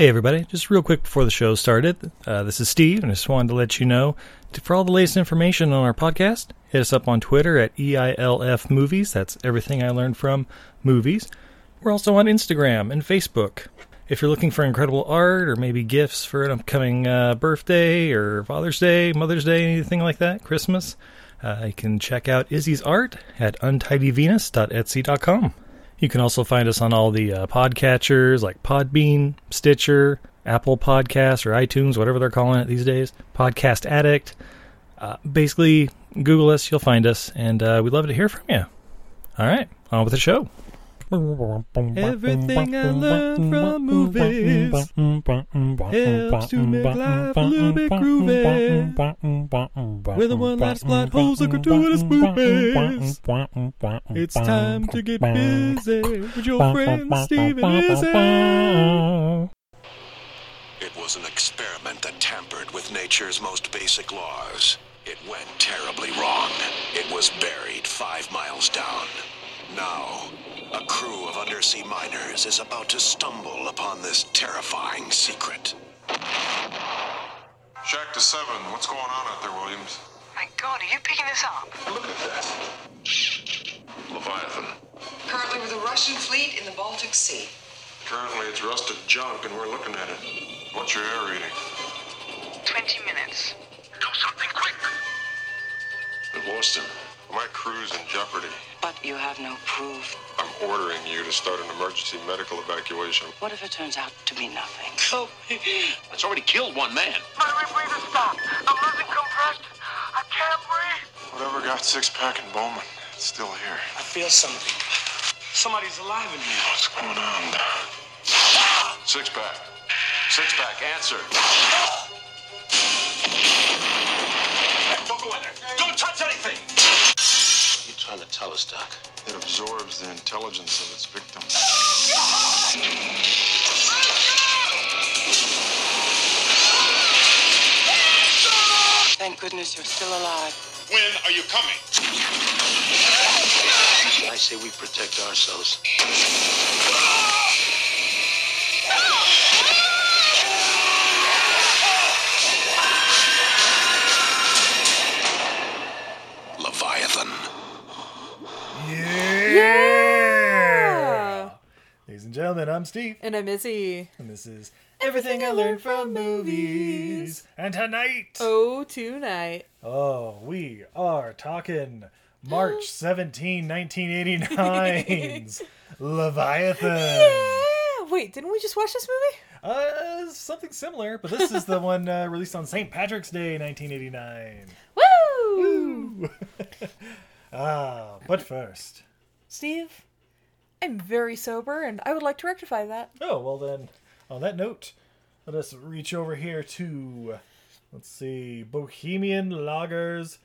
Hey, everybody. Just real quick before the show started, uh, this is Steve, and I just wanted to let you know to, for all the latest information on our podcast, hit us up on Twitter at EILF Movies. That's everything I learned from movies. We're also on Instagram and Facebook. If you're looking for incredible art or maybe gifts for an upcoming uh, birthday or Father's Day, Mother's Day, anything like that, Christmas, uh, you can check out Izzy's art at untidyvenus.etsy.com. You can also find us on all the uh, podcatchers like Podbean, Stitcher, Apple Podcasts, or iTunes, whatever they're calling it these days. Podcast Addict. Uh, basically, Google us, you'll find us, and uh, we'd love to hear from you. All right, on with the show. Everything I learned from movies helps to make life a little bit groovy. With a one-liner plot holes of gratuitous movies. It's time to get busy with your friend Steve and Izzy. It was an experiment that tampered with nature's most basic laws. It went terribly wrong. It was buried five miles down. Now, a crew of undersea miners is about to stumble upon this terrifying secret. Shack to seven. What's going on out there, Williams? My God, are you picking this up? Look at that. Leviathan. Currently with a Russian fleet in the Baltic Sea. Currently, it's rusted junk, and we're looking at it. What's your air reading? 20 minutes. Do something quick! We've lost him. My crew's in jeopardy. But you have no proof. I'm ordering you to start an emergency medical evacuation. What if it turns out to be nothing? Oh, it's already killed one man. My rebreather stopped. I'm losing compression. I can't breathe. Whatever got Six Pack and Bowman, it's still here. I feel something. Somebody's alive in here. What's going on? Six Pack. Six pack, answer. Don't go in there. Don't touch anything. What are you trying to tell us, Doc? It absorbs the intelligence of its victim. Thank goodness you're still alive. When are you coming? I say we protect ourselves. And I'm Steve, And I'm Izzy. and this is Everything I Learned from Movies. And tonight, Oh, tonight. oh, we are talking March 17, 1989's Leviathan. Yeah! Wait, didn't we just watch this movie? Uh, something similar, but this is the one uh, released on St. Patrick's Day, 1989. Woo! Woo! Ah, but first. Steve, I'm very sober and I would like to rectify that. Oh, well then, on that note, let us reach over here to, let's see, Bohemian Lagers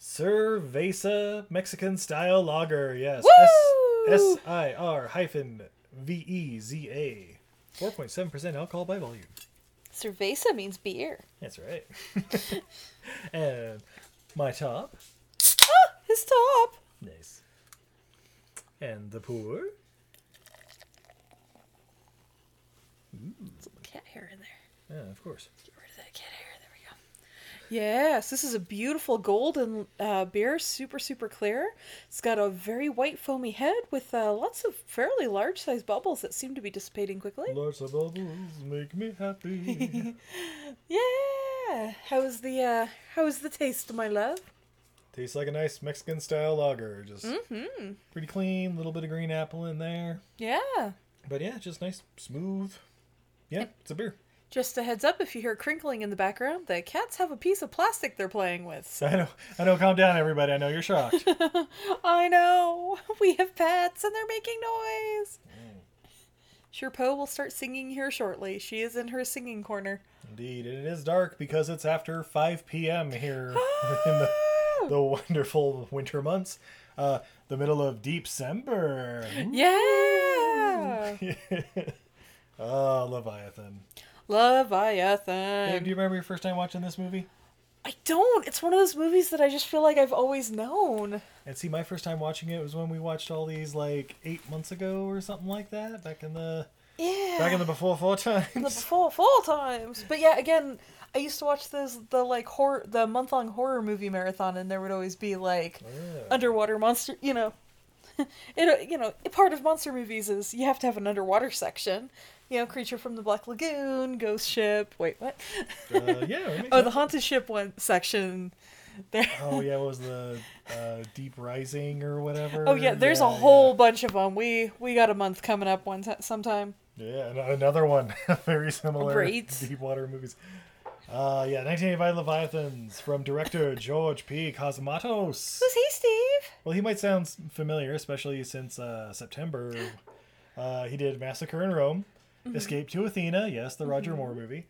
Cerveza Mexican Style Lager. Yes. Woo! S I R hyphen V E Z A. 4.7% alcohol by volume. Cerveza means beer. That's right. and my top. Ah, his top. Nice. And the poor. Some cat hair in there. Yeah, of course. Get rid of that cat hair. There we go. Yes, this is a beautiful golden uh, beer, super, super clear. It's got a very white foamy head with uh, lots of fairly large sized bubbles that seem to be dissipating quickly. Lots of bubbles make me happy. Yeah. How's the uh how's the taste, my love? Tastes like a nice Mexican style lager. Just mm-hmm. pretty clean, little bit of green apple in there. Yeah. But yeah, just nice, smooth. Yeah, it's a beer. Just a heads up if you hear crinkling in the background, the cats have a piece of plastic they're playing with. So- I know, I know. Calm down, everybody. I know you're shocked. I know. We have pets and they're making noise. Mm. Sure Poe will start singing here shortly. She is in her singing corner. Indeed, and it is dark because it's after 5 p.m. here in the, the wonderful winter months. Uh, the middle of December. Yeah. Oh, Leviathan. Hey, Leviathan. do you remember your first time watching this movie? I don't. It's one of those movies that I just feel like I've always known. And see, my first time watching it was when we watched all these like eight months ago or something like that, back in the Yeah. Back in the before four times. the before full times. But yeah, again, I used to watch those the like horror the month long horror movie marathon, and there would always be like underwater monster. You know, it you know part of monster movies is you have to have an underwater section. You know, creature from the Black Lagoon, ghost ship. Wait, what? Uh, yeah. oh, the haunted ship one section. There. Oh yeah, what was the uh, Deep Rising or whatever? Oh yeah, there's Yeah, a whole bunch of them. We we got a month coming up one time sometime. Yeah, another one very similar. Great. Deepwater movies. Uh, yeah, 1985 Leviathans from director George P. Cosmatos. Who's he, Steve? Well, he might sound familiar, especially since uh, September. Uh, he did Massacre in Rome, Mm-hmm. Escape to Athena, yes, the Roger Moore movie.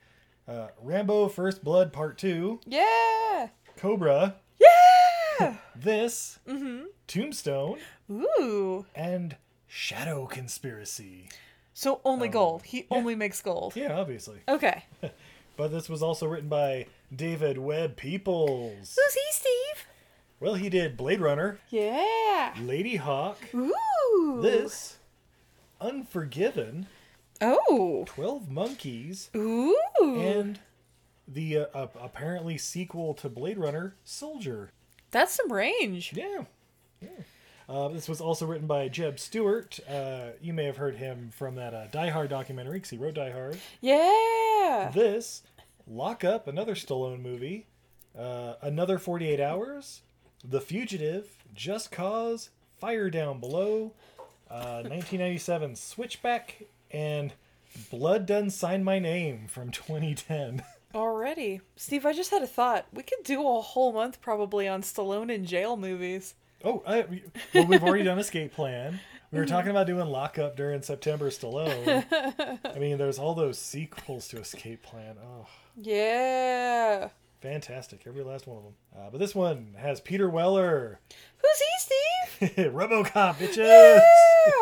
Uh, Rambo: First Blood Part Two, Yeah. Cobra, Yeah. this, Mm-hmm. Tombstone, Ooh. and Shadow Conspiracy. So only gold. He only makes gold. Yeah, obviously. Okay. But this was also written by David Webb Peoples. Who's he, Steve? Well, he did Blade Runner, Yeah. Ladyhawke, Ooh. this, Unforgiven, Oh. 12 Monkeys, Ooh. and the uh, uh, apparently sequel to Blade Runner, Soldier. That's some range. Yeah. Yeah. Uh, this was also written by Jeb Stewart. Uh, you may have heard him from that uh, Die Hard documentary because he wrote Die Hard. Yeah. This, Lock Up, another Stallone movie. Uh, another 48 Hours. The Fugitive. Just Cause. Fire Down Below. Uh, 1997 Switchback. And Blood Done Sign My Name from 2010. Already. Steve, I just had a thought. We could do a whole month probably on Stallone in jail movies. Oh, I, well, we've already done Escape Plan. We were talking about doing Lockup during September Stallone. I mean, there's all those sequels to Escape Plan. Oh, Yeah. fantastic. Every last one of them. Uh, but this one has Peter Weller, Who's he, Steve? Robocop, bitches,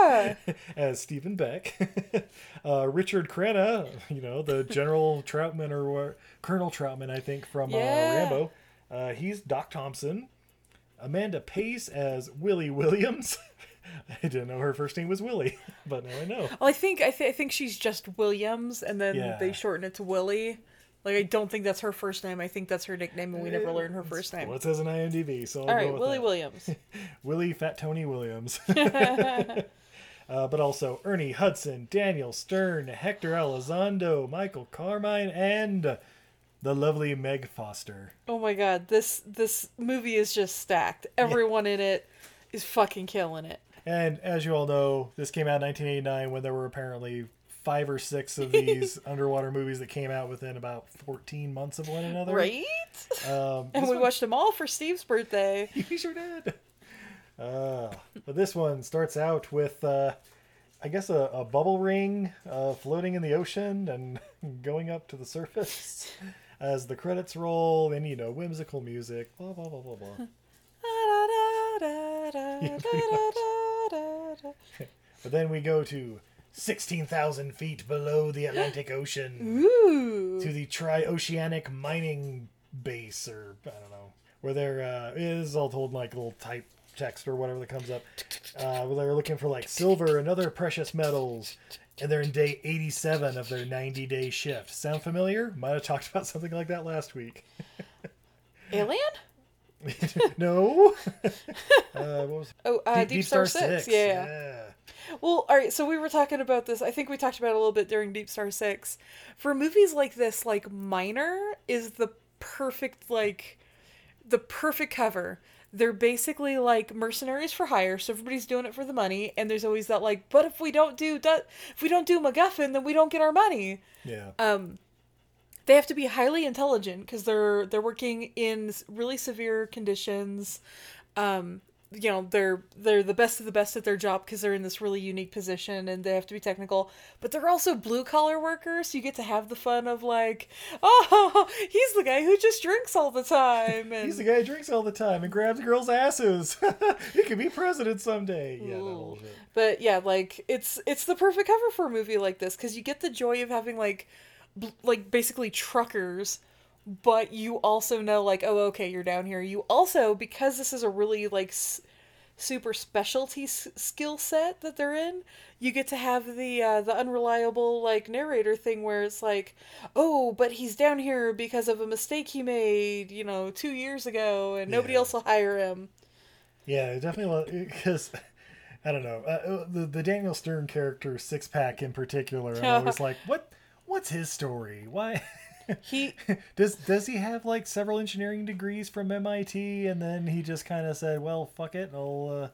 Yeah. as Stephen Beck. uh, Richard Crenna, you know, the General Trautman or Colonel Trautman, I think, from uh, Rambo. Uh, he's Doc Thompson. Amanda Pays as Willie Williams. I didn't know her first name was Willie, but now I know. Well, I think I, th- I think she's just Williams, and then Yeah. they shorten it to Willie. Like I don't think that's her first name. I think that's her nickname, and we never learn her first name. Well, it says in IMDb, so I'll All go with Willie that. Williams. Willie Fat Tony Williams. uh, but also Ernie Hudson, Daniel Stern, Hector Elizondo, Michael Carmine, and the lovely Meg Foster. Oh my god, this this movie is just stacked. Everyone in it is fucking killing it. And as you all know, this came out in 1989 when there were apparently five or six of these underwater movies that came out within about 14 months of one another. Right? Um, And we one- watched them all for Steve's birthday. You sure did. Uh, but this one starts out with, uh, I guess, a, a bubble ring uh, floating in the ocean and going up to the surface as the credits roll, and you know, whimsical music, blah blah blah blah blah. But then we go to 16,000 feet below the Atlantic Ocean Ooh. to the Tri-Oceanic Mining Base, or I don't know, where they're uh, is all told in like little type text or whatever that comes up. Uh, where they're looking for like silver and other precious metals, and they're in day 87 of their 90-day shift. Sound familiar? Might have talked about something like that last week. Alien? no. uh, what was Oh, uh, Deep, Star, Six. Yeah. yeah. Well, all right. So we were talking about this. I think we talked about it a little bit during Deep Star Six. For movies like this, like Miner is the perfect like the perfect cover. They're basically like mercenaries for hire, so everybody's doing it for the money. And there's always that like, but if we don't do if we don't do MacGuffin, then we don't get our money. Yeah. Um, they have to be highly intelligent because they're they're working in really severe conditions. Um, you know, they're they're the best of the best at their job because they're in this really unique position and they have to be technical. But they're also blue collar workers, so you get to have the fun of like, oh, he's the guy who just drinks all the time. And He's the guy who drinks all the time and grabs girls' asses. he could be president someday. Yeah. But yeah, like it's it's the perfect cover for a movie like this because you get the joy of having like bl- like basically truckers, but you also know like oh okay you're down here. You also because this is a really like s- super specialty s- skill set that they're in. You get to have the uh, the unreliable like narrator thing where it's like, oh, but he's down here because of a mistake he made, you know, two years ago, and nobody Yeah. else will hire him. Yeah, definitely because I don't know uh, the the Daniel Stern character six pack in particular. I'm always like, what what's his story? Why He does does he have like several engineering degrees from MIT and then he just kind of said, well, fuck it, I'll uh,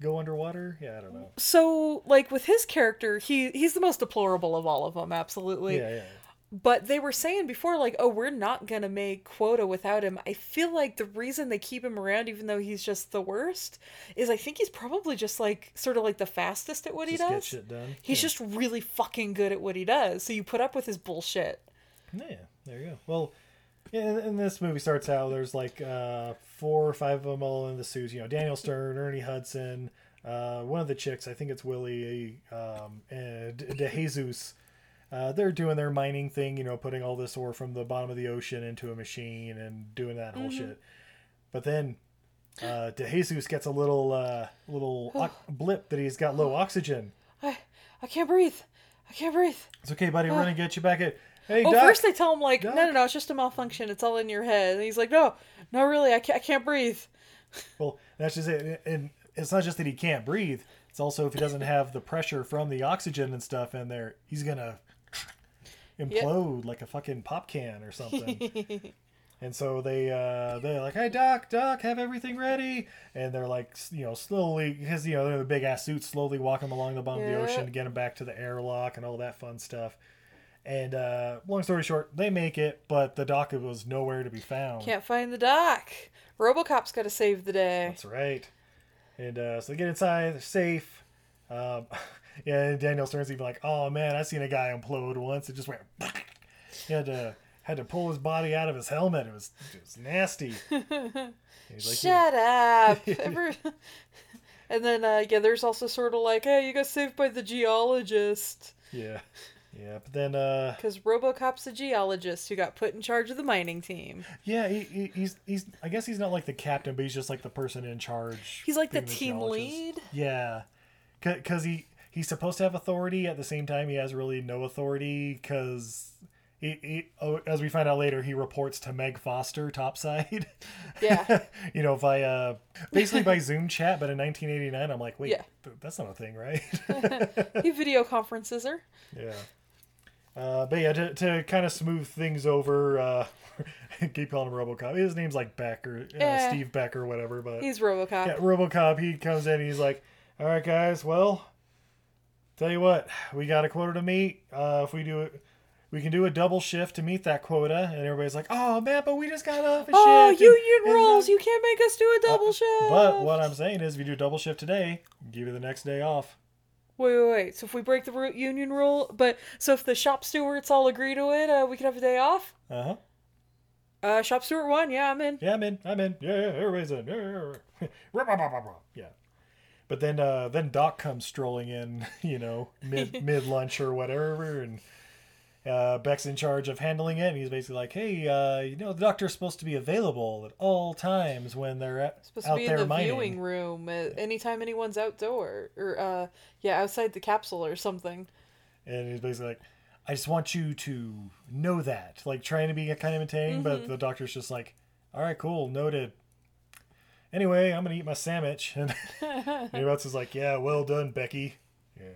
go underwater? Yeah, I don't know. so like with his character, he he's the most deplorable of all of them, absolutely. Yeah, yeah. But they were saying before, like, oh, we're not gonna make quota without him. I feel like the reason they keep him around, even though he's just the worst, is I think he's probably just like sort of like the fastest at what he Just get does. shit done. He's Yeah. just really fucking good at what he does. So you put up with his bullshit. Yeah, there you go. Well, and, and this movie starts out. There's like uh, four or five of them all in the suits. You know, Daniel Stern, Ernie Hudson, uh, one of the chicks. I think it's Willie um, and De Jesus. Uh, they're doing their mining thing. You know, putting all this ore from the bottom of the ocean into a machine and doing that whole shit. But then. Uh, De Jesus gets a little uh, little oc- blip that he's got low oxygen. I I can't breathe. I can't breathe. It's okay, buddy. We're gonna get you back at. Hey, Oh, Doc. first they tell him like, no, no, no, it's just a malfunction. It's all in your head. And he's like, no, no, really, I can't, I can't breathe. Well, that's just it. And it's not just that he can't breathe. It's also if he doesn't have the pressure from the oxygen and stuff in there, he's gonna implode like a fucking pop can or something. and so they uh, they're like, "Hey, Doc, Doc, have everything ready." And they're like, you know, slowly because you know they're the big ass suits, slowly walking along the bottom of the ocean to get him back to the airlock and all that fun stuff. And uh, long story short, they make it, but the doc was nowhere to be found. Can't find the doc. Robocop's got to save the day. That's right. And uh, so they get inside, they're safe. Um, yeah, and Daniel Stern's even like, "Oh man, I seen a guy implode once. It just went. he had to had to pull his body out of his helmet. It was it was nasty." Like, Shut up. Every- and then, uh, yeah, there's also sort of like, hey, you got saved by the geologist. Yeah, yeah. But then, uh, Because Robocop's a geologist who got put in charge of the mining team. yeah, he, he, he's he's. I guess he's not like the captain, but he's just like the person in charge. He's like the being team lead. Yeah, because he he's supposed to have authority at the same time he has really no authority because he, he oh, as we find out later he reports to Meg Foster topside. Yeah. you know via basically by Zoom chat, but in 1989 I'm like, wait, Yeah. th- that's not a thing, right? he video conferences her. yeah. Uh, but yeah, to, to kind of smooth things over, uh, keep calling him RoboCop. His name's like Beck or uh. Steve Beck or whatever, but He's Robocop. yeah, RoboCop. He comes in. He's like, "All right, guys. Well, tell you what, we got a quota to meet. Uh, if we do it, we can do a double shift to meet that quota." And everybody's like, "Oh man, but we just got off a Oh, shift." and- union and, uh, rules! You can't make us do a double shift. But what I'm saying is, if you do a double shift today, give you the next day off. Wait, wait, wait. So if we break the union rule, but so if the shop stewards all agree to it, uh, we can have a day off. Uh huh. Uh, shop steward one, yeah, I'm in. Yeah, I'm in. I'm in. Yeah, yeah everybody's in. Yeah, yeah, yeah. But then, uh, then Doc comes strolling in, you know, mid mid lunch or whatever, and uh, Beck's in charge of handling it. And he's basically like, "Hey, uh, you know, the doctor's supposed to be available at all times when they're at, Supposed out to be in there the mining." viewing room uh, anytime anyone's outdoor or uh, yeah, outside the capsule or something. And he's basically like, I just want you to know that. Like trying to be kind of entertaining, Mm-hmm. but the doctor's just like, all right, cool, noted. Anyway, I'm gonna eat my sandwich. And everyone else is like, yeah, well done, Becky. Yeah.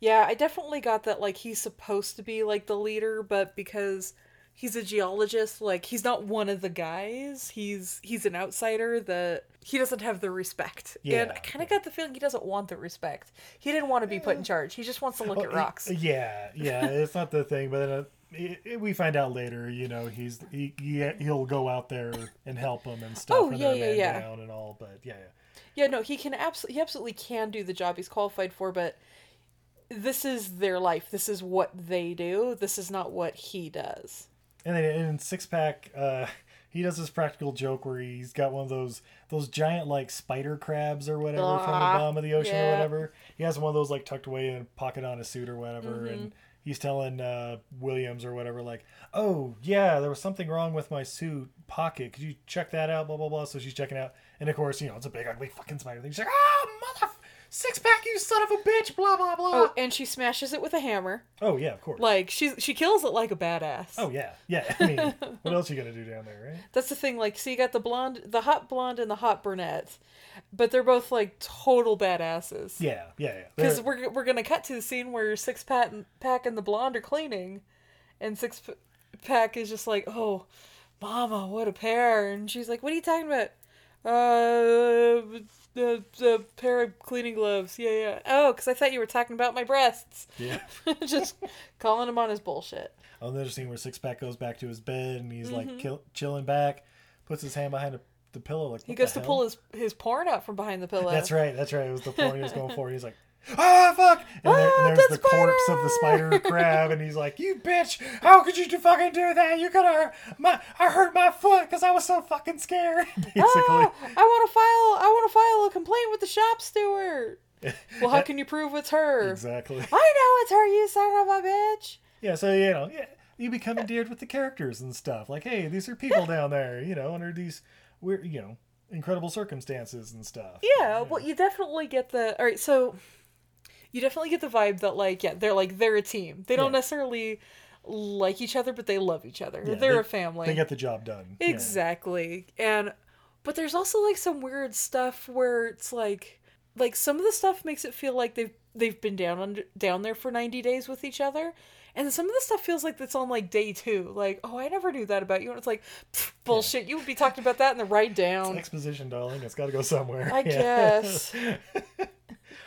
Yeah, I definitely got that like he's supposed to be like the leader, but because he's a geologist, like he's not one of the guys. He's he's an outsider that he doesn't have the respect. Yeah. and I kind of got the feeling he doesn't want the respect. He didn't want to be put in charge. He just wants to look Well, at rocks. yeah, yeah, it's not the thing, but then uh, it, it- we find out later, you know, he's he, he he'll go out there and help them and stuff. Oh, when yeah, yeah, yeah. down and all, but yeah, yeah. Yeah, no, he can absolutely he absolutely can do the job he's qualified for, but this is their life. This is what they do. This is not what he does. And then in six pack, uh, he does this practical joke where he's got one of those those giant like spider crabs or whatever from the Ah, bottom of the ocean or whatever. He has one of those like tucked away in a pocket on his suit or whatever, Mm-hmm. and he's telling uh, Williams or whatever, like, "Oh yeah, there was something wrong with my suit pocket. Could you check that out?" Blah blah blah. So she's checking out, and of course, you know, it's a big ugly fucking spider thing. She's like, "Oh mother six pack, you son of a bitch!" Blah blah blah. Oh, and she smashes it with a hammer. Oh yeah, of course. Like she she kills it like a badass. oh yeah, yeah. I mean, what else you gonna do down there, right? That's the thing. Like, so you got the blonde, the hot blonde, and the hot brunette, but they're both like total badasses. Yeah, yeah, yeah. Because we're we're gonna cut to the scene where Six Pack and, Pack and the blonde are cleaning, and six pack is just like, "Oh, Mama, what a pair!" And she's like, "What are you talking about?" Uh, the the pair of cleaning gloves. Yeah, yeah. Oh, because I thought you were talking about my breasts. yeah. just calling him on his bullshit. Oh, another scene where Six Pack goes back to his bed and he's Mm-hmm. like kill, chilling back, puts his hand behind the, the pillow. Like He goes to hell? pull his his porn out from behind the pillow. That's right. That's right. It was the porn he was going for. He's like, ah, fuck! And, there, Ah, there's the corpse of the spider crab, and he's like, you bitch! How could you do fucking do that? You could have my I hurt my foot because I was so fucking scared. Basically, Ah, I want to file. I want to file a complaint with the shop steward. Well, how can you prove it's her? exactly. I know it's her, you son of a bitch. Yeah. So you know, yeah, you become endeared with the characters and stuff. Like, hey, these are people down there, you know, under these weird, you know, incredible circumstances and stuff. Yeah, well, you definitely get the. All right, so you definitely get the vibe that like, yeah, they're like they're a team. They don't Yeah. necessarily like each other, but they love each other. Yeah, they're they- a family. They get the job done. Yeah. Exactly. And but there's also like some weird stuff where it's like like some of the stuff makes it feel like they've they've been down under down there for 90 days with each other. And some of the stuff feels like it's on like day two. Like, oh, I never knew that about you. And it's like, "Pfft, bullshit. You would be talking about that in the ride down. Exposition, darling. It's got to go somewhere. I Yeah. guess.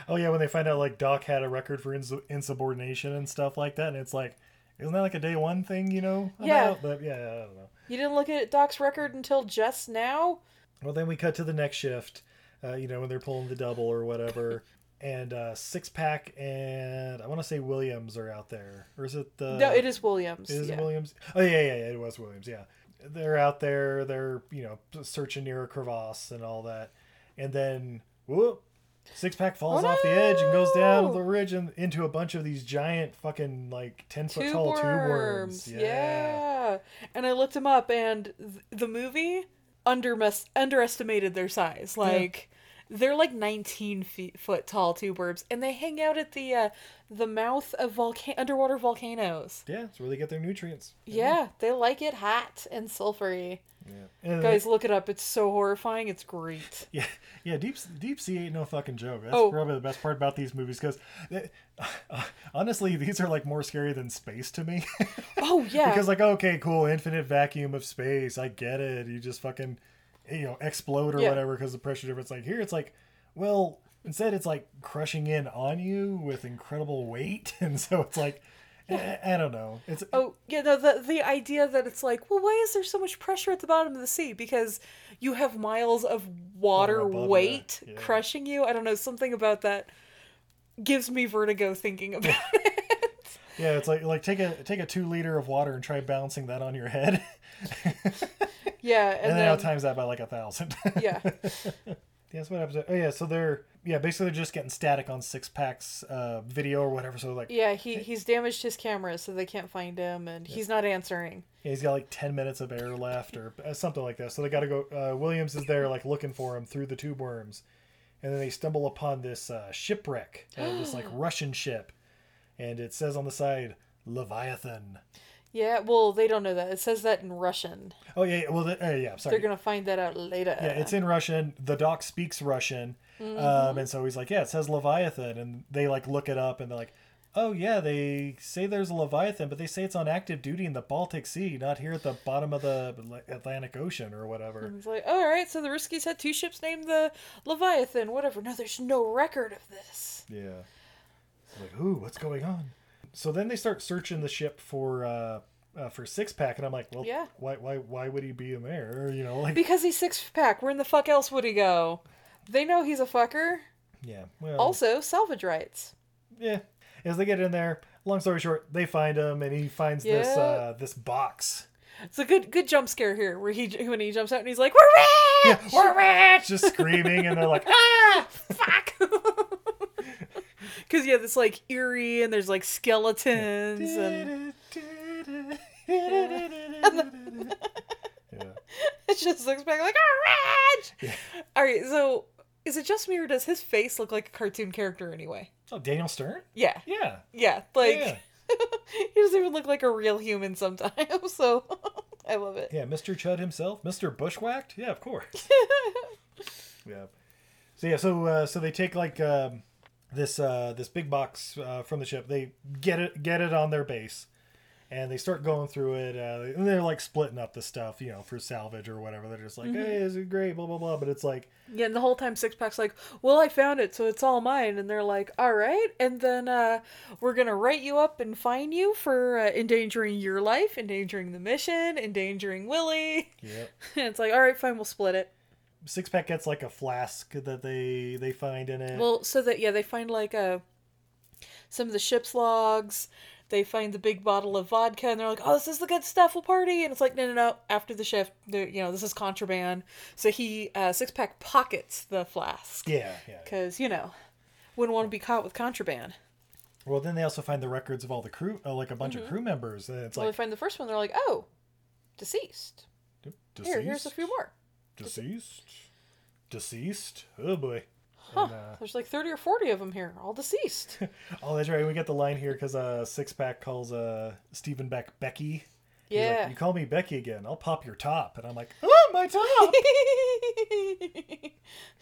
Oh yeah, when they find out like Doc had a record for ins- insubordination and stuff like that, and it's like, isn't that like a day one thing, you know? Yeah. But yeah, I don't know. You didn't look at Doc's record until just now? Well, then we cut to the next shift. Uh, you know, when they're pulling the double or whatever, and uh, six pack and I want to say Williams are out there, or is it the? no, it is Williams. It is yeah. Williams. Oh yeah, yeah, yeah, it was Williams. Yeah, they're out there. They're you know searching near a crevasse and all that, and then whoop, six pack falls Oh, off the edge and goes down the ridge and into a bunch of these giant fucking like ten foot Tube tall tube worms. worms. Yeah. And I looked them up, and th- the movie undermes- underestimated their size. Like, they're like 19 feet foot tall tube worms, and they hang out at the uh, the mouth of volcan- underwater volcanoes. yeah, it's where they get their nutrients. Yeah, they like it hot and sulfury. And Guys, look it up. It's so horrifying. It's great. Yeah, yeah. Deep deep sea ain't no fucking joke. That's Oh. probably the best part about these movies because, honestly, these are like more scary than space to me. Oh yeah. because like, okay, cool, infinite vacuum of space. I get it. You just fucking, you know, explode or Yeah. whatever because the pressure difference. Like here, it's like, well, instead it's like crushing in on you with incredible weight, and so it's like, I, eh, I don't know. It's Oh yeah, no, the the idea that it's like, well, why is there so much pressure at the bottom of the sea? Because you have miles of water Water weight yeah. crushing you. I don't know, something about that gives me vertigo thinking about it. yeah, it's like like take a take a two liter of water and try balancing that on your head, Yeah, and, and, then then, times that by like a thousand. yeah, Yeah, that's what happens. Oh yeah, so they're yeah basically they're just getting static on six packs uh, video or whatever. So like yeah, he he's damaged his camera, so they can't find him, and he's not answering. yeah, he's got like ten minutes of air left or uh, something like that. So they got to go. Uh, Williams is there like looking for him through the tube worms, and then they stumble upon this uh, shipwreck, uh, this like Russian ship, and it says on the side Leviathan. Yeah, well, they don't know that. It says that in Russian. Oh yeah, yeah, well the, uh, yeah, sorry. They're gonna find that out later. Yeah, it's in Russian. The doc speaks Russian, Mm-hmm. um, and so he's like, "Yeah, it says Leviathan," and they like look it up, and they're like, "Oh yeah, they say there's a Leviathan, but they say it's on active duty in the Baltic Sea, not here at the bottom of the Atlantic Ocean or whatever." It's like, all right, so the Ruskies had two ships named the Leviathan, whatever. No, there's no record of this. Yeah, it's like, "Ooh, what's going on?" So then they start searching the ship for uh, uh, for six pack, and I'm like, "Well, Yeah. why why why would he be in there?" You know, like, Because he's six pack. Where in the fuck else would he go? They know he's a fucker. yeah, well, Also, salvage rights. yeah. As they get in there, long story short, they find him, and he finds this uh, this box. It's a good good jump scare here, where he when he jumps out and he's like, "We're rich!" We're rich! Just screaming, and they're like, ah! Fuck! Because yeah, it's like eerie and there's like skeletons and yeah. it just looks back like orange. All right, so is it just me or does his face look like a cartoon character anyway? Oh, Daniel Stern? Yeah, Yeah. yeah, like yeah. he doesn't even look like a real human sometimes. So I love it. Yeah, Mr. Chud himself, Mr. Bushwhacked. Yeah, of course. yeah. So yeah, so uh, so they take like um, this uh, this big box uh, from the ship. They get it get it on their base, and they start going through it. Uh, and they're like splitting up the stuff, you know, for salvage or whatever. They're just like, hey, this is great, blah blah blah. But it's like, Yeah, and the whole time Six Pack's like, "Well, I found it, so it's all mine." And they're like, "All right." And then uh, we're gonna write you up and fine you for uh, endangering your life, endangering the mission, endangering Willie. yeah. And it's like, "All right, fine, we'll split it." Six pack gets like a flask that they they find in it. Well, so that yeah, they find like uh, some of the ship's logs. They find the big bottle of vodka, and they're like, "Oh, this is the good stuff. We'll party." And it's like, "No, no, no. After the shift, you know, this is contraband." So he uh, Six Pack pockets the flask yeah, yeah. because you know, wouldn't want to be caught with contraband. Well, then they also find the records of all the crew, uh, like a bunch of crew members, and it's Well, they find the first one. They're like, "Oh, deceased." deceased. Here, here's a few more. Deceased. Deceased. Oh boy. Huh? And, uh, There's like thirty or forty of them here, all deceased. oh, that's right. We get the line here because uh, Six Pack calls uh, Stephen Beck Becky. He's like, yeah. you call me Becky again, I'll pop your top. And I'm like, oh, my top.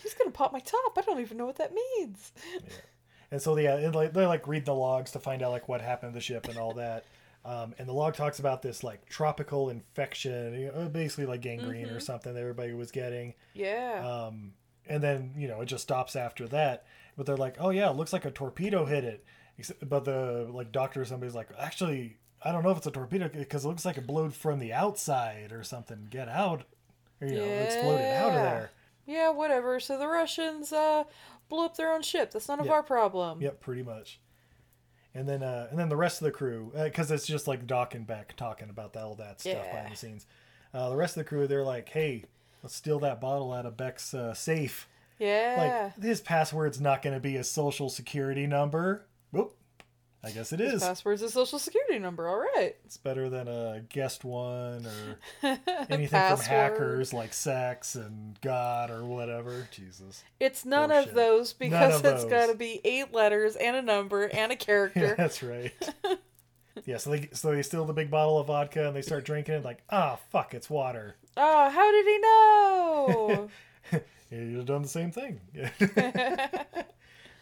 He's gonna pop my top. I don't even know what that means. and so yeah, like, they like read the logs to find out like what happened to the ship and all that. Um, and the log talks about this like tropical infection, you know, basically like gangrene Mm-hmm. or something that everybody was getting. Yeah. Um, and then you know it just stops after that. But they're like, oh yeah, it looks like a torpedo hit it. Except- But the like doctor or somebody's like, actually, I don't know if it's a torpedo because it looks like it blew from the outside or something. Get out, or you know, exploded out of there. yeah, whatever. So the Russians uh blew up their own ship. That's none of Yeah. our problem. Yep, pretty much. And then, uh, and then the rest of the crew, because it's just like Doc and Beck talking about all that stuff Yeah. behind the scenes. Uh, the rest of the crew, they're like, "Hey, let's steal that bottle out of Beck's uh, safe." Yeah. Like his password's not going to be a social security number. Whoop. I guess it is. Password's a social security number. All right. It's better than a guest one or anything from hackers like sex and God or whatever. Jesus. It's none Bullshit. of those because of it's got to be eight letters and a number and a Yeah, character. that's right. yeah, so they so they steal the big bottle of vodka and they start drinking it. Like, ah, fuck, it's water. oh, how did he know? Yeah, you'd have done the same thing.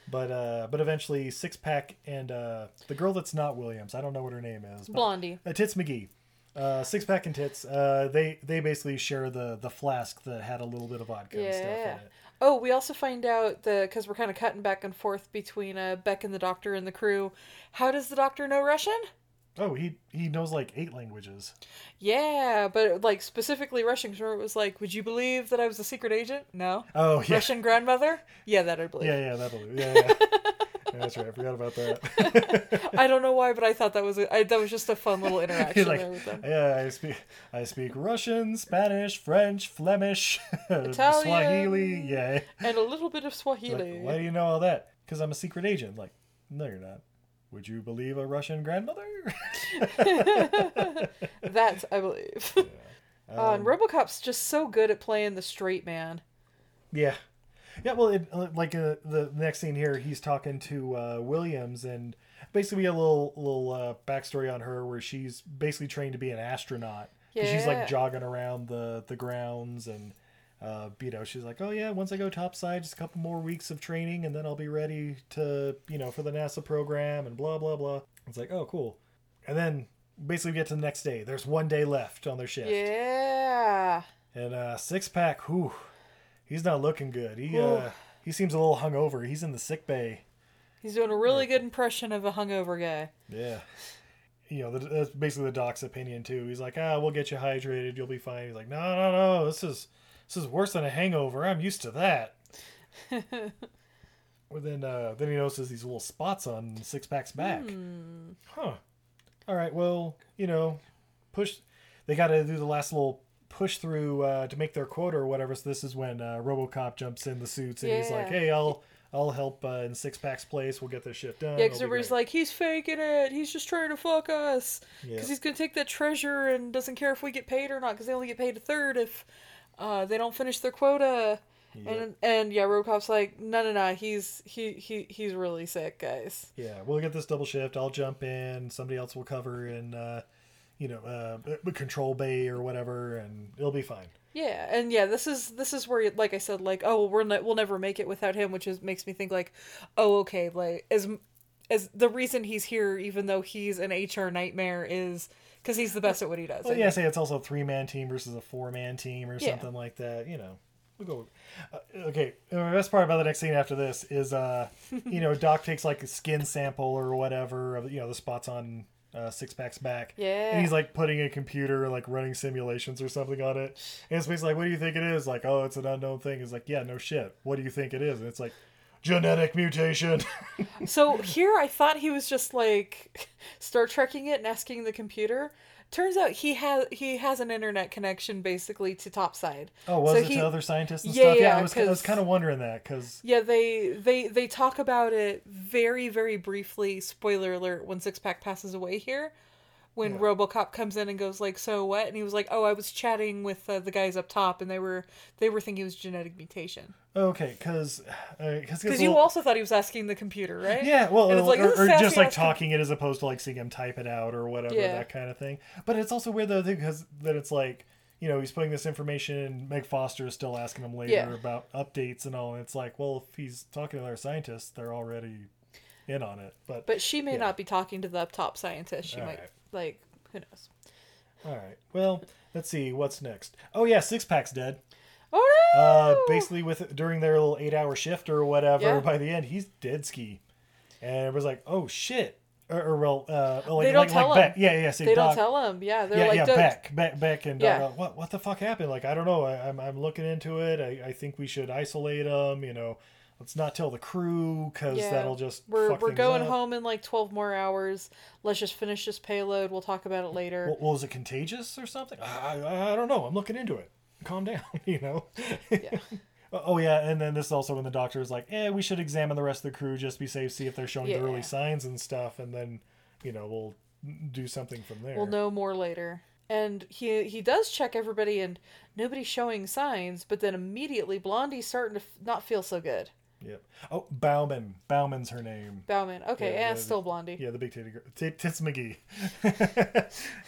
But uh, but eventually, six pack and uh, the girl that's not Williams, I don't know what her name is. Blondie. Uh, Tits McGee. Uh, six pack and tits. Uh, they they basically share the the flask that had a little bit of vodka and stuff in Yeah. it. Oh, we also find out the because we're kind of cutting back and forth between uh, Beck and the doctor and the crew. How does the doctor know Russian? Oh, he he knows like eight languages. Yeah, but like specifically Russian. remember it was like, would you believe that I was a secret agent? No. Oh yeah, Russian grandmother? Yeah, that I believe. yeah, yeah. That'll yeah, yeah. Yeah, That's right. I forgot about that. I don't know why, but I thought that was a, I, that was just a fun little interaction like, there with them. yeah, I speak, I speak Russian, Spanish, French, Flemish, Italian. Swahili. Yeah. And a little bit of Like, Swahili. why do you know all that? Because I'm a secret agent. Like, no, you're not. Would you believe a Russian grandmother? That I believe. Oh, Um, and RoboCop's just so good at playing the straight man. yeah. Yeah, well, it, uh, like uh, the next scene here, he's talking to uh, Williams, and basically a little little uh, backstory on her where she's basically trained to be an astronaut. 'Cause She's like jogging around the the grounds, and uh, you know, she's like, "Oh yeah, once I go topside, just a couple more weeks of training, and then I'll be ready to, you know, for the NASA program and blah blah blah." It's like, "Oh, cool." And then basically we get to the next day. There's one day left on their shift. Yeah. And uh, six pack, whew, he's not looking good. He uh, he seems a little hungover. He's in the sick bay. He's doing a really good impression of a hungover guy. Yeah. You know, that's basically the doc's opinion too. He's like, ah, we'll get you hydrated. You'll be fine. He's like, no, no, no. This is this is worse than a hangover. I'm used to that. well, then uh, then he notices these little spots on six pack's back. Huh. All right. Well, you know, push. They got to do the last little push through uh, to make their quota or whatever. So this is when uh, RoboCop jumps in the suits and he's like, "Hey, I'll I'll help uh, in Six Pack's place. We'll get this shit done. Yeah, because everybody's like, he's faking it. He's just trying to fuck us. Because Yeah. he's going to take that treasure and doesn't care if we get paid or not. Because they only get paid a third if uh, they don't finish their quota. And and yeah, Robocop's like, no, no, no. He's he he he's really sick, guys. Yeah, we'll get this double shift. I'll jump in. Somebody else will cover in, uh, you know, uh, control bay or whatever, and it'll be fine. Yeah, and yeah, this is this is where, like I said, like, oh, we're ne- we'll never make it without him, which is makes me think like, oh, okay, like as as the reason he's here, even though he's an HR nightmare, is because he's the best at what he does. Well, yeah, say it's also a three man team versus a four man team or Yeah. something like that. You know, we'll go. Uh, okay, the best part about the next scene after this is, uh, you know, Doc takes like a skin sample or whatever of you know the spots on uh, Six Pack's back. Yeah. And he's like putting a computer like running simulations or something on it, and it's basically like, "What do you think it is?" Like, "Oh, it's an unknown thing." It's like, "Yeah, no shit. What do you think it is?" And it's like, "Genetic mutation." So here I thought he was just like Star Trekking it and asking the computer. Turns out he has he has an internet connection basically to Topside. oh, was So it he- to other scientists and Yeah, stuff? yeah, I was I was kind of wondering that because Yeah, they they they talk about it very very briefly. Spoiler alert: when Six Pack passes away here, when RoboCop comes in and goes like, "So what?" and he was like, "Oh, I was chatting with uh, the guys up top, and they were they were thinking it was genetic mutation." Okay, because because uh, Because you also thought he was asking the computer, right? Yeah, well, it's like, or, or just like talking it as opposed to like seeing him type it out or whatever, Yeah. that kind of thing. But it's also weird though because that it's like you know he's putting this information and Meg Foster is still asking him later Yeah. about updates and all. And it's like, well, if he's talking to their scientists, they're already in on it. But, But she may Yeah. not be talking to the top scientist. She All might right. like who knows. all right, well, let's see what's next. Oh yeah, Six Pack's dead. Oh no! Uh, basically, with during their little eight-hour shift or whatever, Yeah. by the end, he's dead ski, and it was like, oh shit, or, or well, uh, like, They don't like, tell like him. Beck. Yeah, yeah. See, they Doc, don't tell him. Yeah, they're yeah, like, yeah, "Don't-" Beck, Beck, Beck, and Yeah. Doc, what, what the fuck happened? Like, I don't know. I, I'm, I'm looking into it. I, I think we should isolate them. You know, let's not tell the crew because Yeah. that'll just We're we're going up. home in like twelve more hours. Let's just finish this payload. We'll talk about it later. Well, well, is it contagious or something? I, I, I don't know. I'm looking into it. Calm down, you know. yeah. Oh yeah, and then this is also when the doctor is like, "Eh, we should examine the rest of the crew just be safe, see if they're showing the Yeah. early signs and stuff, and then, you know, we'll do something from there." We'll know more later. And he he does check everybody, and nobody's showing signs. But then immediately, Blondie's starting to f- not feel so good. Yep. Oh, Bowman. Bowman's her name. Bowman. Okay, Yeah, and the- still Blondie. Yeah, the big titty girl. T- Tits McGee.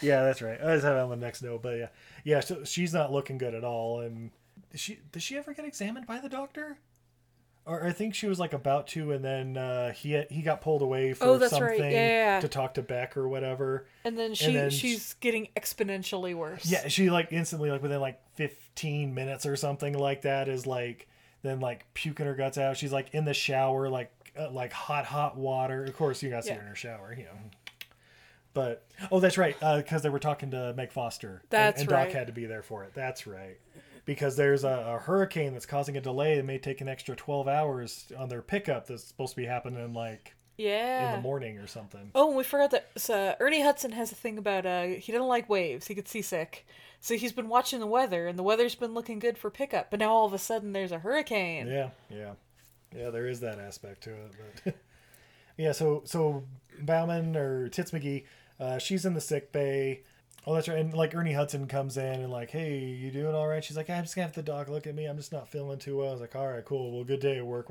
yeah, that's right. I just have it on the next note, but yeah, yeah. So she's not looking good at all, and she did she ever get examined by the doctor? Or I think she was like about to, and then uh, he he got pulled away for Oh, that's right. something Yeah. to talk to Beck or whatever. And then she then she's getting exponentially worse. Yeah, she like instantly like within like 15 minutes or something like that is like then like puking her guts out. She's like in the shower like uh, like hot hot water. Of course, you got to see Yeah. her in her shower, you know. But oh, that's right, because they were talking to Meg Foster. and- That's and, right. Doc had to be there for it. That's right. Because there's a, a hurricane that's causing a delay. It may take an extra 12 hours on their pickup that's supposed to be happening like Yeah. in the morning or something. Oh, and we forgot that so Ernie Hudson has a thing about uh he doesn't like waves. He gets seasick. So he's been watching the weather and the weather's been looking good for pickup. But now all of a sudden there's a hurricane. Yeah, yeah, yeah. There is that aspect to it, but yeah. So so Bowman or Tits McGee, uh, she's in the sick bay. Oh, that's right. And like Ernie Hudson comes in and like, hey, you doing all right? She's like, I'm just gonna have the doc look at me. I'm just not feeling too well. I was like, all right, cool. Well, good day at work.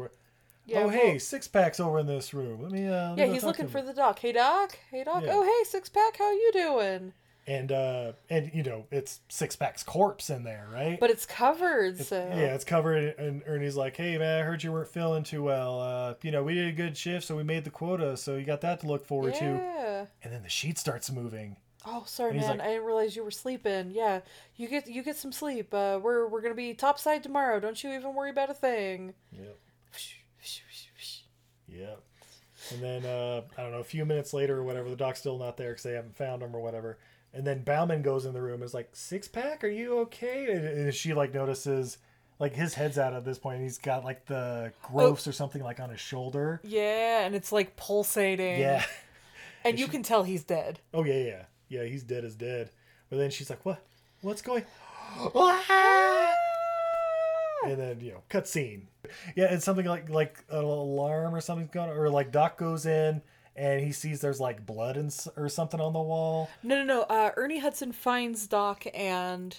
Yeah, oh, well- hey, six packs over in this room. Let me. Uh, let Yeah, go he's looking for the doc. Hey doc, hey doc. Yeah. Oh hey, six pack, how you doing? And uh, and you know, it's six pack's corpse in there, right? But it's covered, so Yeah, it's covered. And Ernie's like, "Hey, man, I heard you weren't feeling too well. Uh, you know, we did a good shift, so we made the quota. So you got that to look forward to." yeah. And then the sheet starts moving. Oh, sorry, man. like- I didn't realize you were sleeping. Yeah, you get you get some sleep. Uh, we're we're gonna be topside tomorrow. Don't you even worry about a thing. Yep. Yep. And then uh, I don't know, a few minutes later or whatever, the doc's still not there because they haven't found him or whatever. And then Bowman goes in the room. and Is like, six pack? Are you okay? And, and she like notices, like his head's out at this point. And he's got like the growths or something like on his shoulder. Yeah, and it's like pulsating. Yeah. and you can tell he's dead. Oh yeah, yeah, yeah. He's dead as dead. But then she's like, "What? What's going?" and then you know, cut scene. yeah, and something like like an alarm or something's going, or like Doc goes in and he sees there's like blood and or something on the wall. No, no, no. Uh, Ernie Hudson finds Doc and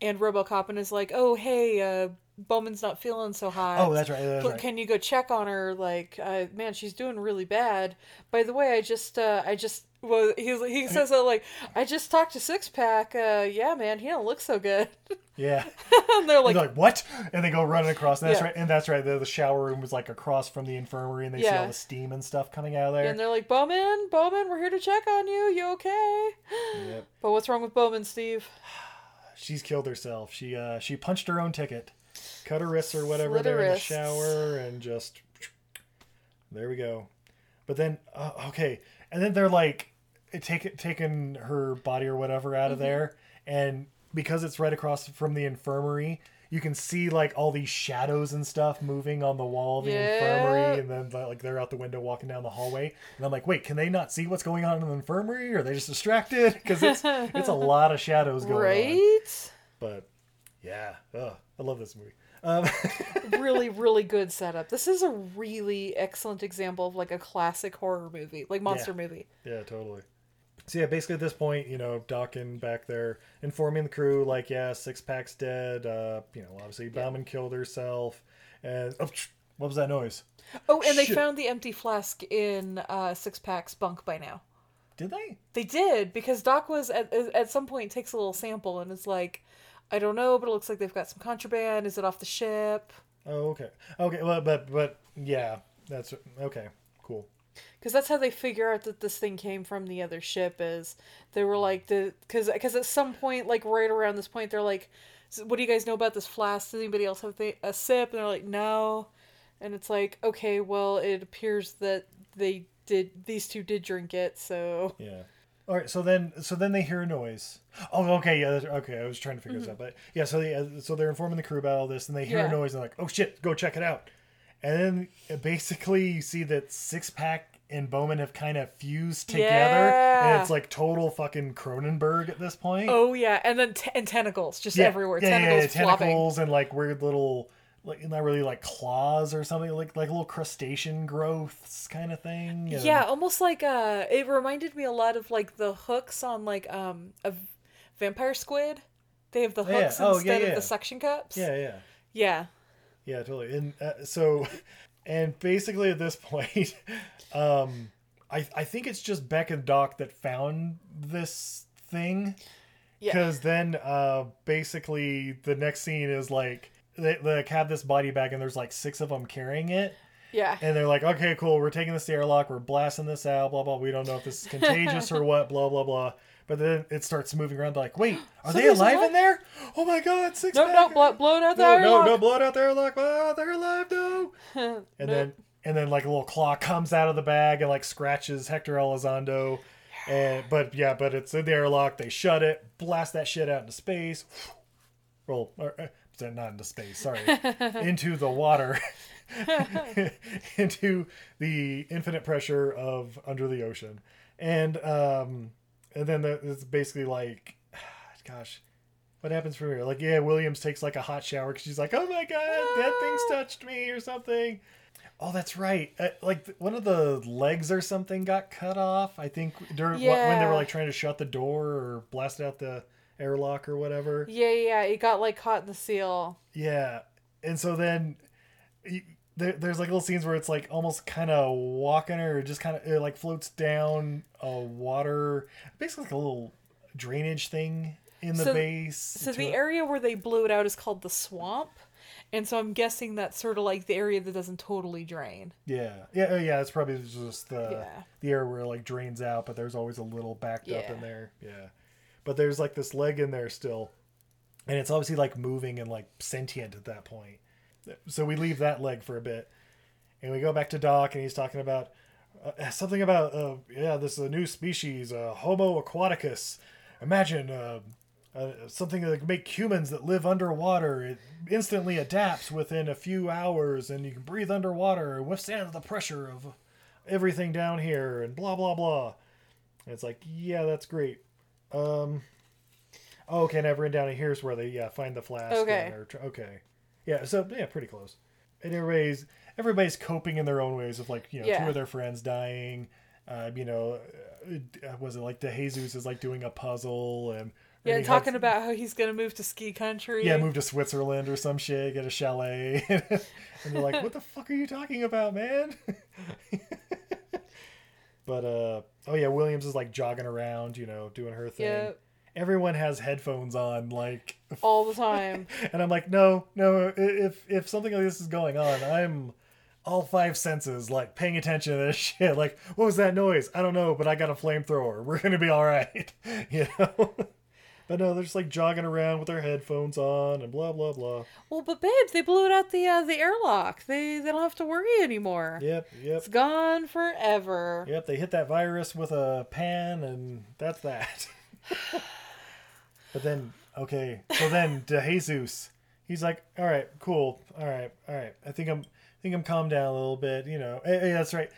and RoboCop and is like, "Oh, hey, uh, Bowman's not feeling so hot. Oh, that's right. That's But right. Can you go check on her? Like, uh, man, she's doing really bad. By the way, I just, uh, I just, well, he he says that like, I just talked to Six Pack. Uh, yeah, man, he don't look so good. Yeah. and they're like, They're like, what? And they go running across. And that's Yeah. right. And that's right. The, the shower room was like across from the infirmary, and they see all the steam and stuff coming out of there. and they're like, Bowman, Bowman, we're here to check on you. You okay? Yep. But what's wrong with Bowman, Steve? She's killed herself. She uh she punched her own ticket, cut her wrists or whatever Slit her there in the wrists. shower, and just there we go. But then uh, okay, and then they're like take taking her body or whatever out of Mm-hmm. there, and because it's right across from the infirmary. You can see like all these shadows and stuff moving on the wall of the Yeah. infirmary, and then like they're out the window walking down the hallway, and I'm like, wait, can they not see what's going on in the infirmary? Are they just distracted? Because it's it's a lot of shadows going on. Right? But yeah, ugh, I love this movie. Um, really, really good setup. This is a really excellent example of like a classic horror movie, like monster Yeah. movie. yeah, totally. So yeah, basically at this point, you know, Dawkins back there informing the crew, like, yeah, Six Pack's dead. Uh, you know, obviously Bowman killed herself, and oh, what was that noise? Oh, and they found the empty flask in uh, Six Pack's bunk by now. Did they? They did because Doc was at at some point takes a little sample and is like, I don't know, but it looks like they've got some contraband. Is it off the ship? Oh, okay, okay. Well, but but yeah, that's okay. Cool. Because that's how they figure out that this thing came from the other ship. Is they were like the because because at some point like right around this point they're like, what do you guys know about this flask? Does anybody else have a sip? And they're like, no. And it's like, okay, well, it appears that they did these two did drink it, so Yeah. All right. So then, so then they hear a noise. Oh, okay. Yeah. that's- Okay. I was trying to figure this out, but yeah. So they, uh, so they're informing the crew about all this, and they hear Mm-hmm. Yeah. a noise, and they're like, "Oh shit, go check it out." And then uh, basically, you see that Six Pack and Bowman have kind of fused together, Yeah. and it's like total fucking Cronenberg at this point. oh yeah, and then t- and tentacles just yeah, everywhere, Yeah, yeah, tentacles yeah, flopping. tentacles and like weird little. Like not really like claws or something like like little crustacean growths kind of thing. and- Yeah, almost like uh it reminded me a lot of like the hooks on like um a vampire squid. They have the Yeah. hooks Oh, instead yeah. of the suction cups. yeah, yeah. Yeah. Yeah, totally. And uh, so, and basically at this point, um, I I think it's just Beck and Doc that found this thing. Yeah. Because then, uh, basically the next scene is like they, like have this body bag and there's like six of them carrying it. Yeah. And they're like, okay, cool, we're taking this to airlock, we're blasting this out, blah blah. We don't know if this is contagious or what, blah blah blah. But then it starts moving around. Like, wait, are they alive alive? in there? Oh my god, six. no, no, blow, blow it out no, there. no, no, blow it out there, like, oh, they're alive, no. And Nope. then, and then, like a little claw comes out of the bag and like scratches Hector Elizondo. And but yeah, but it's in the airlock. They shut it, blast that shit out into space. Well, or, uh, not into space. Sorry, into the water, into the infinite pressure of under the ocean, and um, and then the, it's basically like, gosh, what happens from here? Like, yeah, Williams takes like a hot shower because she's like, oh my god, that thing's touched me or something. Oh, that's right. Uh, like one of the legs or something got cut off. I think during wh- when they were like trying to shut the door or blast out the airlock or whatever. Yeah, yeah, yeah, it got like caught in the seal. Yeah, and so then you, there, there's like little scenes where it's like almost kind of walking or just kind of it like floats down a water, basically like a little drainage thing in the So- base. So the it. area where they blew it out is called the swamp. And so I'm guessing that's sort of like the area that doesn't totally drain. Yeah, yeah, oh, yeah. It's probably just the Yeah. the area where it like drains out, but there's always a little backed up in there. Yeah, but there's like this leg in there still, and it's obviously like moving and like sentient at that point. So we leave that leg for a bit, and we go back to Doc, and he's talking about uh, something about uh, yeah, this is a new species, uh, Homo aquaticus. Imagine uh, uh, something that can make humans that live underwater. It instantly adapts within a few hours, and you can breathe underwater and withstand the pressure of everything down here, and blah blah blah. And it's like, yeah, that's great. Um, oh, okay, and I've written down. Here's where they yeah find the flask. Okay. and tr- okay, yeah. So yeah, pretty close. and everybody's everybody's coping in their own ways with like you know two of their friends dying. Uh, you know, uh, was it like DeJesus is like doing a puzzle and Yeah, Ernie talking Hudson- about how he's gonna move to ski country. yeah, move to Switzerland or some shit, get a chalet, and they're like, "What the fuck are you talking about, man?" but uh, oh yeah, Williams is like jogging around, you know, doing her thing. Yeah. Everyone has headphones on, like, all the time. and I'm like, no, no. If if something like this is going on, I'm all five senses like paying attention to this shit. Like, what was that noise? I don't know, but I got a flamethrower. We're gonna be all right, you know. But no, they're just like jogging around with their headphones on and blah blah blah. well, but babes, they blew it out the uh, the airlock. They they don't have to worry anymore. Yep, yep, It's gone forever. yep. They hit that virus with a pan, and that's that. but then, okay, so then DeJesus, he's like, all right, cool, all right, all right. I think I'm, I think I'm calmed down a little bit. You know, hey, hey, that's right.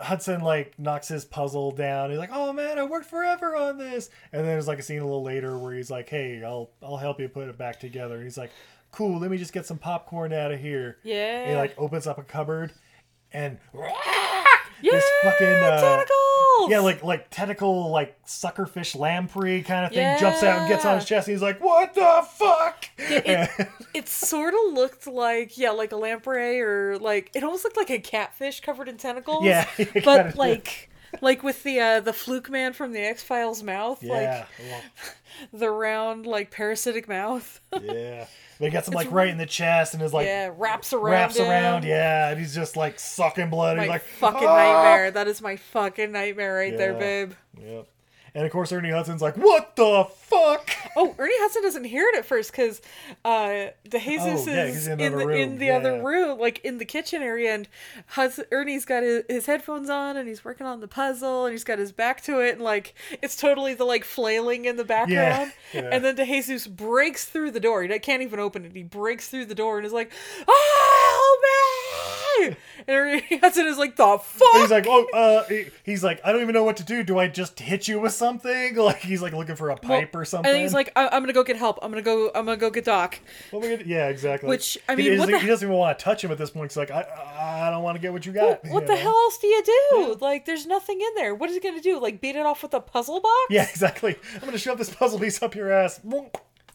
Hudson like knocks his puzzle down. He's like, "Oh man, I worked forever on this." And then there's like a scene a little later where he's like, "Hey, I'll I'll help you put it back together." He's like, "Cool, let me just get some popcorn out of here." Yeah. And he like opens up a cupboard, and yeah, this fucking uh, tentacles. Yeah, like like tentacle like suckerfish lamprey kind of thing jumps out and gets on his chest. And he's like, "What the fuck?" it, it sort of looked like yeah, like a lamprey or like it almost looked like a catfish covered in tentacles. Yeah, kinda but like like with the uh the fluke man from the X Files mouth, yeah, like the round like parasitic mouth. yeah. But he gets him like right in the chest and is like yeah, wraps around. wraps him. around. Yeah, and he's just like sucking blood. My he's like fucking "Ah!" nightmare. That is my fucking nightmare right there, babe. Yep. And of course, Ernie Hudson's like, "What the fuck?" Oh, Ernie Hudson doesn't hear it at first because uh, DeJesus Oh, yeah, is in, in the, another in the Yeah, other yeah. room, like in the kitchen area, and Hudson, Ernie's got his, his headphones on and he's working on the puzzle and he's got his back to it and like it's totally the like flailing in the background. And then DeJesus breaks through the door. He can't even open it. He breaks through the door and is like, "Oh man!" And Ernie Hudson is like, "The fuck." He's like, "Oh, uh," he's like, "I don't even know what to do. Do I just hit you with something?" Like he's like looking for a pipe or something. And he's like, I- "I'm gonna go get help. I'm gonna go. I'm gonna go get Doc." What we gonna- yeah, exactly. Which, I He mean, what doesn't, the- he doesn't even want to touch him at this point. He's like, I, I don't want to get what you got. What you the know? hell else do you do? Like, there's nothing in there. What is he gonna do? Like, beat it off with a puzzle box? Yeah, exactly. I'm gonna shove this puzzle piece up your ass.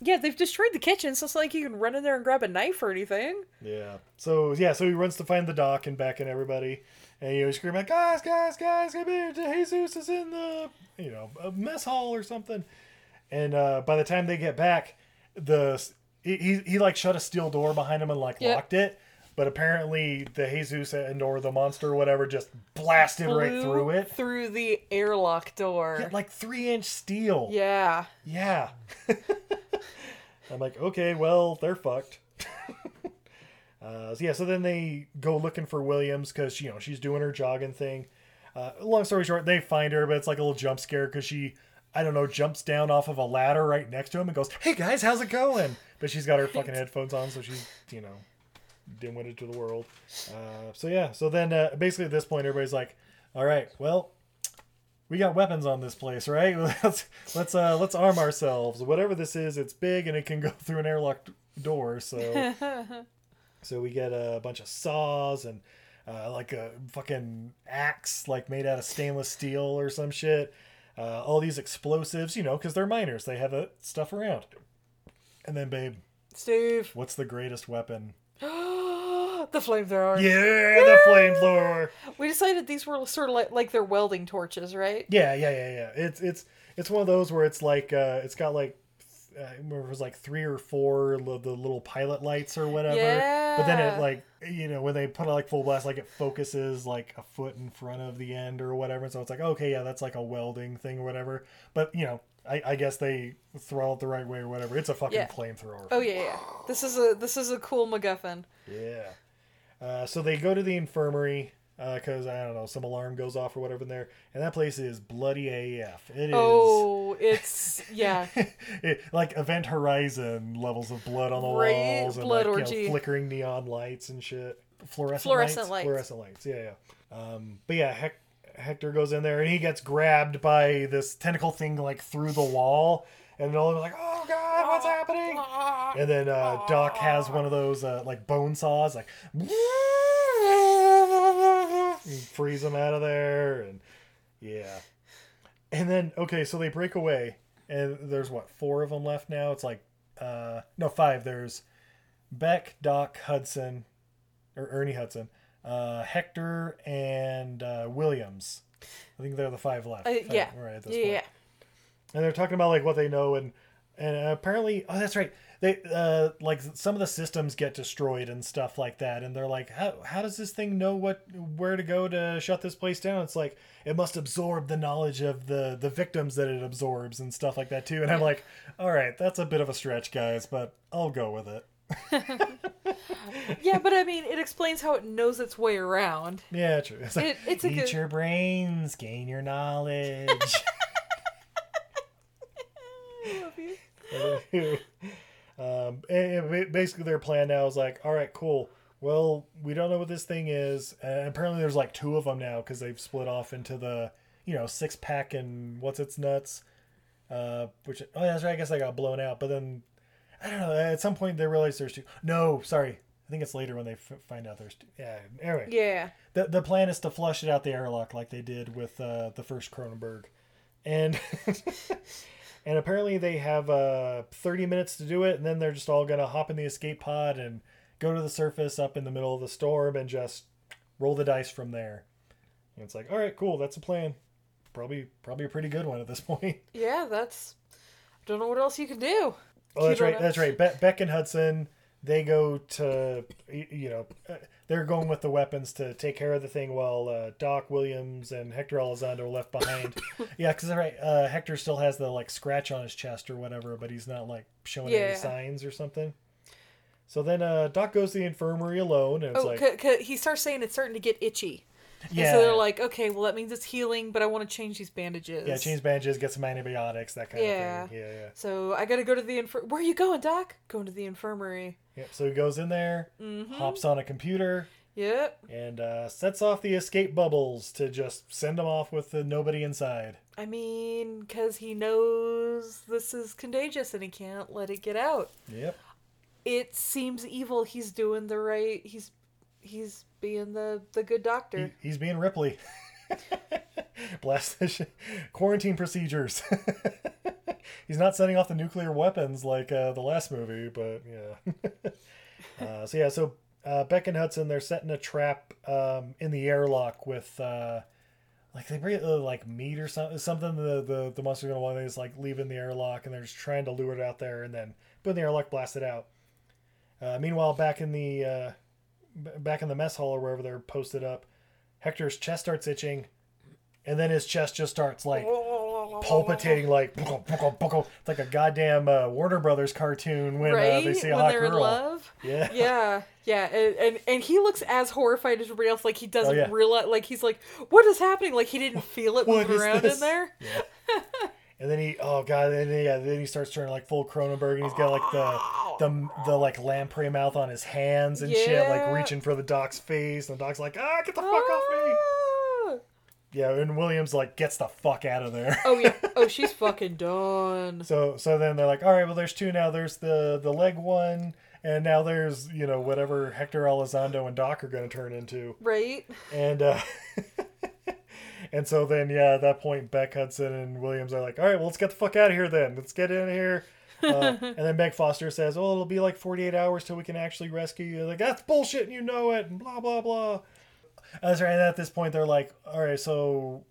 Yeah, they've destroyed the kitchen, so it's not like you can run in there and grab a knife or anything. Yeah. So yeah, so he runs to find the doc and Beck and everybody, and you know, he's screaming like, "Guys, guys, guys, come here! Jesus is in the you know a mess hall or something." And uh, by the time they get back, the he he, he like shut a steel door behind him and like Yep. locked it. But apparently, DeJesus and or the monster or whatever just blasted right through it. Through the airlock door. Yeah, like three inch steel. yeah. Yeah. I'm like, okay, well, they're fucked. uh, so yeah, so then they go looking for Williams because you know she's doing her jogging thing. Uh, long story short, they find her, but it's like a little jump scare because she, I don't know, jumps down off of a ladder right next to him and goes, "Hey guys, how's it going?" But she's got her fucking headphones on, so she's you know, dim-witted to the world. Uh, so yeah, so then uh, basically at this point, everybody's like, "All right, well." We got weapons on this place, right? Let's let's uh let's arm ourselves. Whatever this is, it's big and it can go through an airlock door. So so we get a bunch of saws and uh, like a fucking axe, like made out of stainless steel or some shit. Uh, all these explosives, you know, because they're miners. They have that stuff around. And then, babe, Steve. what's the greatest weapon? The flamethrower. Yeah, the flamethrower. We decided these were sort of like, like their welding torches, right? Yeah, yeah, yeah, yeah. It's it's it's one of those where it's like uh, it's got like uh, it was like three or four of the little pilot lights or whatever. Yeah. But then it like you know when they put it like full blast, like it focuses like a foot in front of the end or whatever. So it's like okay, yeah, that's like a welding thing or whatever. But you know, I, I guess they throttle it the right way or whatever. It's a fucking Yeah. flamethrower. Oh yeah, yeah. This is a this is a cool MacGuffin. Yeah. Uh, so they go to the infirmary because I don't know some alarm goes off or whatever in there, and that place is bloody AF. It is. Oh, it's yeah. it, like Event Horizon levels of blood on the Right, walls and blood like, you know, flickering neon lights and shit. Fluorescent, Fluorescent lights? lights. Fluorescent lights. Yeah, yeah. Um, but yeah, Hec- Hector goes in there and he gets grabbed by this tentacle thing like through the wall, and all of them like, oh god, what's happening? And then uh, Doc has one of those uh, like bone saws, like freeze them out of there, and yeah. And then okay, so they break away, and there's what four of them left now. It's like uh, no five. There's Beck, Doc, Hudson, or Ernie Hudson, uh, Hector, and uh, Williams. I think they're the five left. Uh, yeah. right this yeah. And they're talking about like what they know and and apparently oh that's right. They uh like some of the systems get destroyed and stuff like that. And they're like how how does this thing know what where to go to shut this place down? It's like it must absorb the knowledge of the the victims that it absorbs and stuff like that too. And i'm like all right that's a bit of a stretch guys but i'll go with it. Yeah, but I mean, it explains how it knows its way around. yeah true. It's like, It- it's a eat good- your brains gain your knowledge um, basically, their plan now is like, all right, cool. Well, we don't know what this thing is. And apparently, there's like two of them now because they've split off into the, you know, six pack and what's its nuts. Uh, which oh, that's right. I guess I got blown out. But then, I don't know. At some point, they realize there's two. No, sorry. I think it's later when they f- find out there's two. Yeah. Anyway, Yeah. the the plan is to flush it out the airlock like they did with uh, the first Cronenberg, and and apparently they have uh, 30 minutes to do it, and then they're just all gonna hop in the escape pod and go to the surface up in the middle of the storm and just roll the dice from there. And it's like, all right, cool, that's a plan. Probably probably a pretty good one at this point. Yeah, that's. I don't know what else you can do. Oh, that's right. That's right. Be- Beck and Hudson, they go to, you know, uh, they're going with the weapons to take care of the thing while uh, Doc Williams and Hector Elizondo are left behind. yeah, because right, uh, Hector still has the like scratch on his chest or whatever, but he's not like showing Yeah. any signs or something. So then uh, Doc goes to the infirmary alone, and it's Oh, like, c- c- he starts saying it's starting to get itchy. yeah, And so they're like, okay, well that means it's healing, but I want to change these bandages. yeah, change bandages, get some antibiotics, that kind Yeah. of thing. Yeah, yeah. So I gotta go to the infir. Where are you going, Doc? Going to the infirmary. Yep. So he goes in there, Mm-hmm. hops on a computer, Yep. and uh, sets off the escape bubbles to just send them off with the nobody inside. I mean, because he knows this is contagious and he can't let it get out. Yep. It seems evil. He's doing the right. He's he's being the the good doctor. He, he's being Ripley. Blast the sh- quarantine procedures. he's not setting off the nuclear weapons like uh, the last movie, but yeah. uh, so yeah, so uh, Beck and Hudson they're setting a trap um, in the airlock with. Uh, like they bring uh, like meat or something. Something the the the monster's gonna want is like leaving the airlock, and they're just trying to lure it out there, and then put in the airlock, blast it out. Uh, meanwhile, back in the uh, back in the mess hall or wherever they're posted up, Hector's chest starts itching, and then his chest just starts like palpitating like it's like a goddamn uh, Warner Brothers cartoon when right uh, they see a when hot girl. in love. Yeah. Yeah, yeah, and, and and he looks as horrified as everybody else. Like he doesn't Oh, yeah. realize. Like he's like, "What is happening?" Like he didn't feel it moving around this? in there. And then he, oh god, and then, yeah, then he starts turning like full Cronenberg, and he's got like the the the like lamprey mouth on his hands and shit, like Yeah. reaching for the doc's face, and the doc's like, ah, get the fuck off me. Ah! Yeah, and Williams like gets the fuck out of there. Oh yeah. Oh, she's fucking done. So so then they're like, all right, well, there's two now. There's the the leg one, and now there's you know whatever Hector Elizondo and Doc are going to turn into, Right. and uh, and so then yeah, at that point, Beck Hudson and Williams are like, all right, well, let's get the fuck out of here then. Let's get in here. Uh, and then Meg Foster says, "Oh, it'll be like 48 hours till we can actually rescue you." Like that's bullshit, and you know it, and blah blah blah. That's right. And at this point, they're like, "All right, so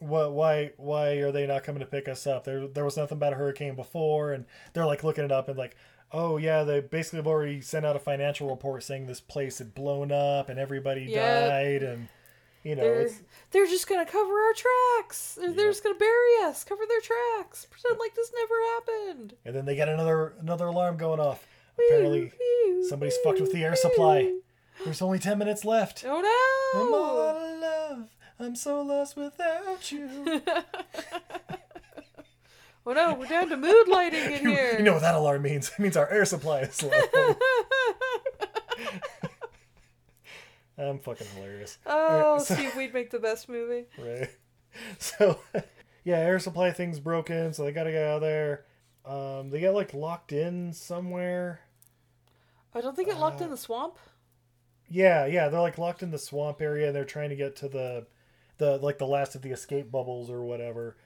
what why why are they not coming to pick us up there there was nothing about a hurricane before and they're like looking it up and like oh yeah they basically have already sent out a financial report saying this place had blown up and everybody Yep. died and you know They're they're just gonna cover our tracks. They're, they're just gonna bury us, cover their tracks, pretend like this never happened. and then they get another another alarm going off apparently somebody's fucked with the air supply there's only 10 minutes left Oh I'm no! all out of love I'm so lost without you. Oh no, we're down to mood lighting in here. you know what that alarm means? It means our air supply is low. I'm fucking hilarious. oh, Alright, so- Steve, we'd make the best movie. Right. So, yeah, air supply thing's broken, so they gotta get out of there. Um, they get like locked in somewhere. I don't think it locked Uh, in the swamp. Yeah, yeah, they're like locked in the swamp area and they're trying to get to the the like the last of the escape bubbles or whatever.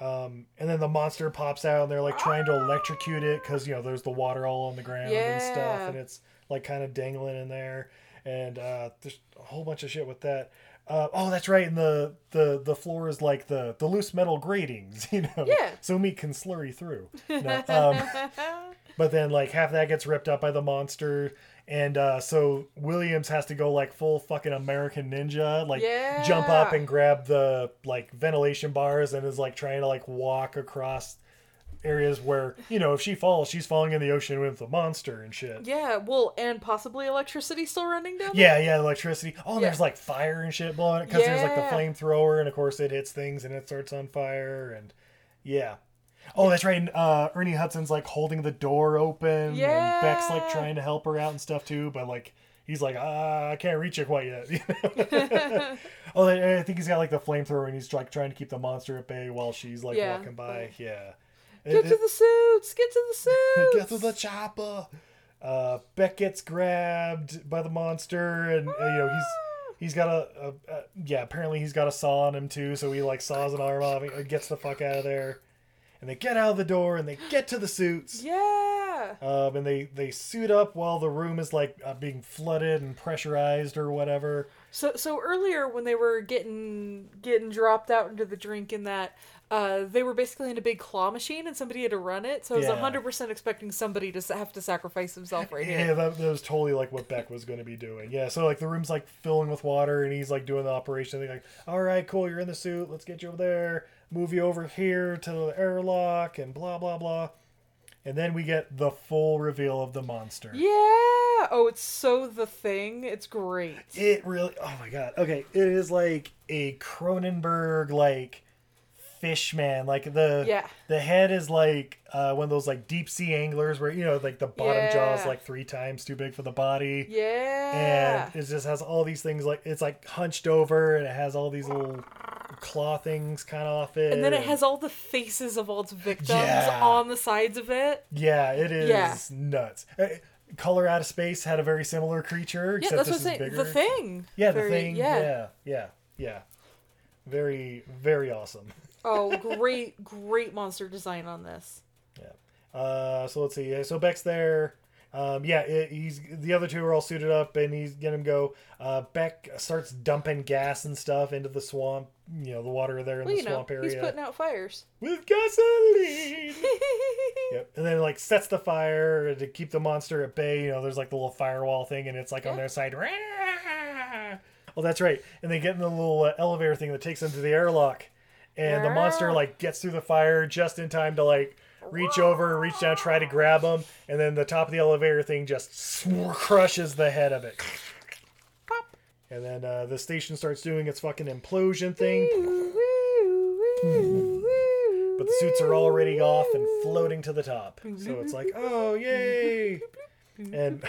Um, and then the monster pops out and they're like trying to electrocute it because you know there's the water all on the ground and stuff and it's like kind of dangling in there and uh, there's a whole bunch of shit with that. Uh, oh, that's right. And the, the the floor is like the the loose metal gratings, you know. Yeah. So meat can slurry through. No, um, but then like half that gets ripped up by the monster and uh so williams has to go like full fucking american ninja like jump up and grab the like ventilation bars and is like trying to like walk across areas where you know if she falls she's falling in the ocean with the monster and shit Yeah, well, and possibly electricity still running down. there? yeah yeah electricity oh and Yeah. there's like fire and shit blowing because there's like the flamethrower and of course it hits things and it starts on fire and yeah Oh, that's right. and, Uh, Ernie Hudson's like holding the door open, and Beck's like trying to help her out and stuff too. But like, he's like, ah, I can't reach it quite yet. you know? oh, I I think he's got like the flamethrower, and he's like trying to keep the monster at bay while she's like Yeah. walking by. Yeah. Get It- to the suits! Get to the suits! Get to the chopper. Uh, Beck gets grabbed by the monster, and uh, you know he's he's got a, a, a yeah. Apparently he's got a saw on him too, so he like saws an arm off and gets the fuck out of there. And they get out of the door and they get to the suits. Yeah. Um, and they they suit up while the room is like uh, being flooded and pressurized or whatever. So so earlier when they were getting getting dropped out into the drink in that uh, they were basically in a big claw machine and somebody had to run it. So I was Yeah. hundred percent expecting somebody to have to sacrifice himself right Yeah, here. that, that was totally like what Beck was going to be doing. Yeah, so like the room's like filling with water, and he's like doing the operation. They're like, "All right, cool, you're in the suit. Let's get you over there. Move you over here to the airlock, and blah blah blah." And then we get the full reveal of the monster. Yeah. Oh, it's so the thing. It's great. It really. Oh my god. Okay, it is like a Cronenberg like fish man. Like the Yeah. the head is like uh, one of those like deep sea anglers where you know like the bottom jaw is like three times too big for the body. Yeah. and it just has all these things like it's like hunched over and it has all these little claw things kind of off it and then it has all the faces of all its victims Yeah. on the sides of it. yeah it is Yeah. nuts Uh, color out of space had a very similar creature Yeah, except that's this is bigger The thing. yeah the thing Yeah. yeah yeah yeah very very awesome Oh, great, great monster design on this. uh so let's see so beck's there um, yeah, it, he's the other two are all suited up, and he's gonna go. Uh, Beck starts dumping gas and stuff into the swamp. You know, the water there in Well, the you know, swamp area. he's putting out fires. with gasoline. yep. And then like sets the fire to keep the monster at bay. You know, there's like the little firewall thing, and it's like on their side. Well, that's right. And they get in the little uh, elevator thing that takes them to the airlock, and the monster like gets through the fire just in time to like reach over, reach down, try to grab him, and then the top of the elevator thing just crushes the head of it. Pop. And then uh, the station starts doing its fucking implosion thing. But the suits are already off and floating to the top. So it's like, oh, yay! And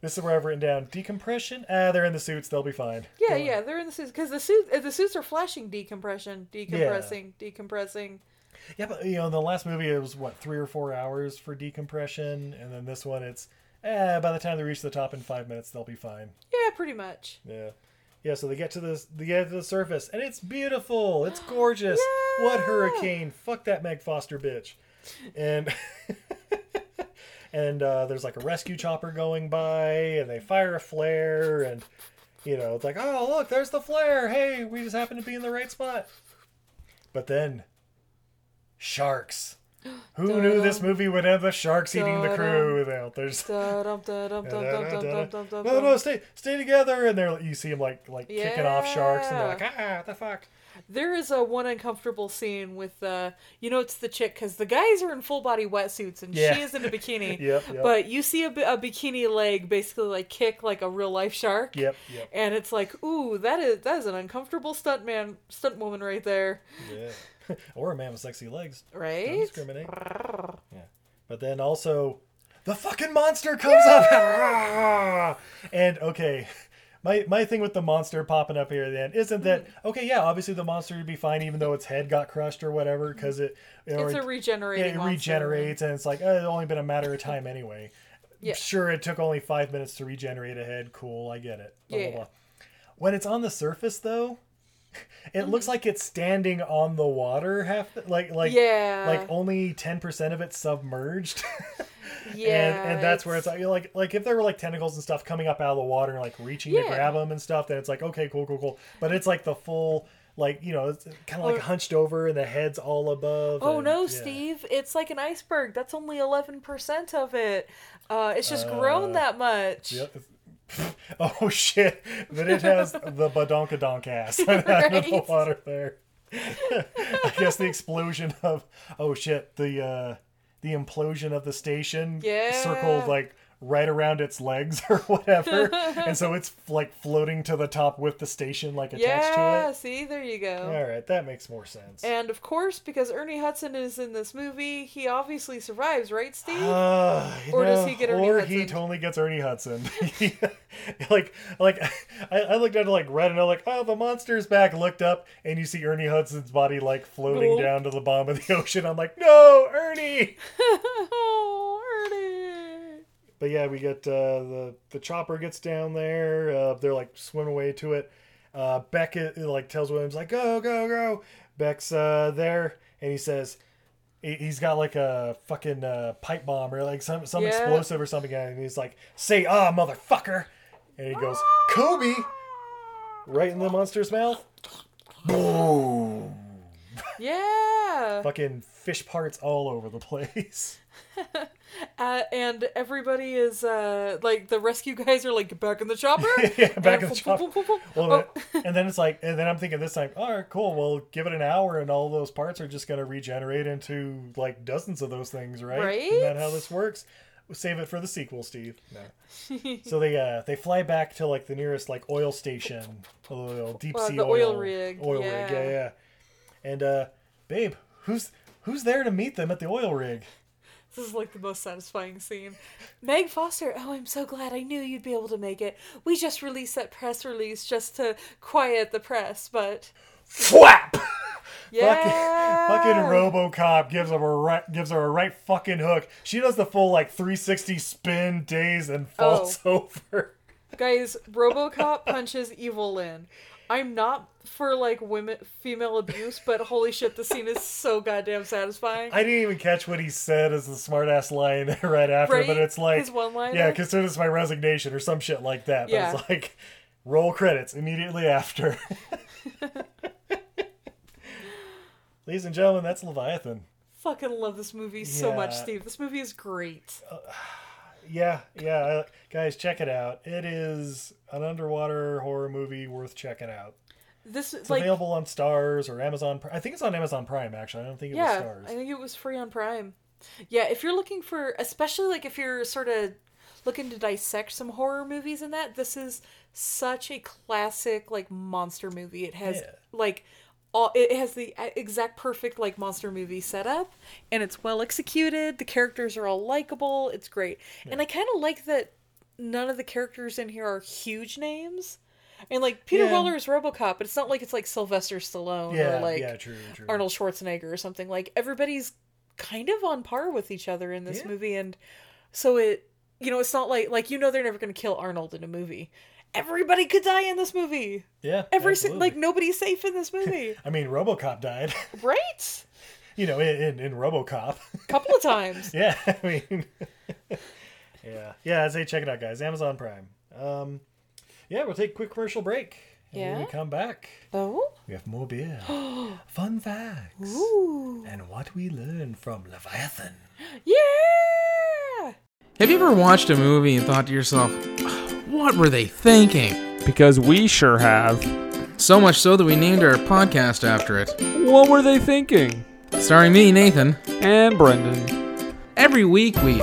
this is where I've written down decompression. Ah, they're in the suits. They'll be fine. Yeah, Don't- yeah, they're in the suits because the suit uh, the suits are flashing decompression, decompressing, decompressing. Yeah, but you know, in the last movie, it was what three or four hours for decompression, and then this one, it's eh, by the time they reach the top in five minutes, they'll be fine. Yeah, pretty much. Yeah, yeah. So they get to this, they get to the surface, and it's beautiful. It's gorgeous. What hurricane? Fuck that Meg Foster bitch. And and uh, there's like a rescue chopper going by, and they fire a flare, and you know, it's like, oh look, there's the flare. Hey, we just happen to be in the right spot. But then, sharks. Who knew this movie would end with sharks eating the crew? Now there's no, no, stay, stay together, and they're you see them like like kicking off sharks, and they're like, Yeah. ah, what the fuck. There is a one uncomfortable scene with uh you know it's the chick because the guys are in full body wetsuits and Yeah. she is in a bikini. Yep, yep. But you see a, a bikini leg basically like kick like a real life shark. Yep, yep. And it's like, ooh, that is that is an uncomfortable stunt man, stunt woman right there, Yeah, or a man with sexy legs. Don't right? discriminate. Yeah, but then also, the fucking monster comes up, and okay, my my thing with the monster popping up here then isn't that Mm-hmm. okay? Yeah, obviously the monster would be fine even though its head got crushed or whatever because it or It's a it- regenerating yeah, it monster. regenerates and it's like oh, it's only been a matter of time anyway. Yeah. Sure, it took only five minutes to regenerate a head. Cool, I get it. Blah, blah, Yeah. blah. When it's on the surface though, it looks like it's standing on the water half like like Yeah. like only 10% of it's submerged. Yeah, and, and that's where it's like, like like if there were like tentacles and stuff coming up out of the water and like reaching to grab them and stuff then it's like okay cool cool cool but it's like the full like you know it's kind of like hunched over and the head's all above Oh and- no, yeah. Steve! It's like an iceberg. That's only eleven percent of it. Uh, it's just grown that much. Yep. oh shit then it has the badonkadonk ass out of the water there i guess the explosion of oh shit the uh the implosion of the station Yeah. circled like right around its legs or whatever and so it's like floating to the top with the station like attached Yeah, to it Yeah, see, there you go. all right that makes more sense And of course, because Ernie Hudson is in this movie, he obviously survives, right, Steve? Uh, Or does he get Ernie or Hudson? he totally gets Ernie Hudson. like, like I, I looked at it like red and I'm like, oh, the monster's back. Looked up and you see Ernie Hudson's body like floating Cool. down to the bottom of the ocean. I'm like, no, Ernie. oh, Ernie! But yeah, we get uh, the the chopper gets down there. Uh, they're like swim away to it. Uh, Beck uh, like tells Williams like, go, go, go. Beck's uh, there and he says. he- He's got like a fucking uh, pipe bomb or like some some Yeah. explosive or something, and he's like, "Say ah, motherfucker!" And he goes, "Kobe!" Right in the monster's mouth. Boom! Yeah. Fucking fish parts all over the place. Uh, and everybody is uh, like the rescue guys are like back in the chopper. yeah, back in the chopper. Well, Oh. and then it's like, and then I'm thinking this time, all right, cool. Well, give it an hour, and all those parts are just gonna regenerate into like dozens of those things, right? Isn't that how this works? Save it for the sequel, Steve. No. so they uh they fly back to like the nearest like oil station, oil deep Uh, sea the oil, oil rig, oil rig, yeah. yeah, yeah. And uh, babe, who's who's there to meet them at the oil rig? This is like the most satisfying scene. Meg Foster, oh, I'm so glad. I knew you'd be able to make it. We just released that press release just to quiet the press, but Flap. yeah, Fucking RoboCop gives her a right, gives her a right fucking hook. She does the full like 360 spin, days, and oh. falls over. Guys, RoboCop punches Evil Lynn. I'm not for like women female abuse, but holy shit, the scene is so goddamn satisfying. I didn't even catch what he said as the smartass line right after, Right? but it's like His one-liner? Yeah, consider this my resignation or some shit like that. But Yeah. it's like roll credits immediately after. Ladies and gentlemen, that's Leviathan. Fucking love this movie so much, Steve. This movie is great. Uh, Yeah, yeah, guys, check it out. It is an underwater horror movie worth checking out. This is It's like available on Starz or Amazon. I think it's on Amazon Prime. Actually, I don't think it was yeah, Starz. I think it was free on Prime. Yeah, if you're looking for, especially like if you're sort of looking to dissect some horror movies and that, this is such a classic like monster movie. It has Yeah. like all it has the exact perfect like monster movie setup and it's well executed. The characters are all likable. It's great. And I kind of like that none of the characters in here are huge names. And like Peter Yeah. Weller is RoboCop, but it's not like it's like Sylvester Stallone yeah, or like yeah, true, true. Arnold Schwarzenegger or something. Like everybody's kind of on par with each other in this Yeah. movie, and so it, you know, it's not like like you know they're never going to kill Arnold in a movie. Everybody could die in this movie. Yeah, Every si- like nobody's safe in this movie, I mean, RoboCop died. right? you know, in in, in RoboCop. couple of times. yeah, I mean, yeah, yeah. I say check it out, guys. Amazon Prime. Um, yeah, we'll take a quick commercial break. And when we come back, Oh, we have more beer, fun facts, ooh, and what we learned from Leviathan. yeah. Have you ever watched a movie and thought to yourself, what were they thinking? Because we sure have. So much so that we named our podcast after it. What were they thinking? Starring me, Nathan. And Brendan. Every week we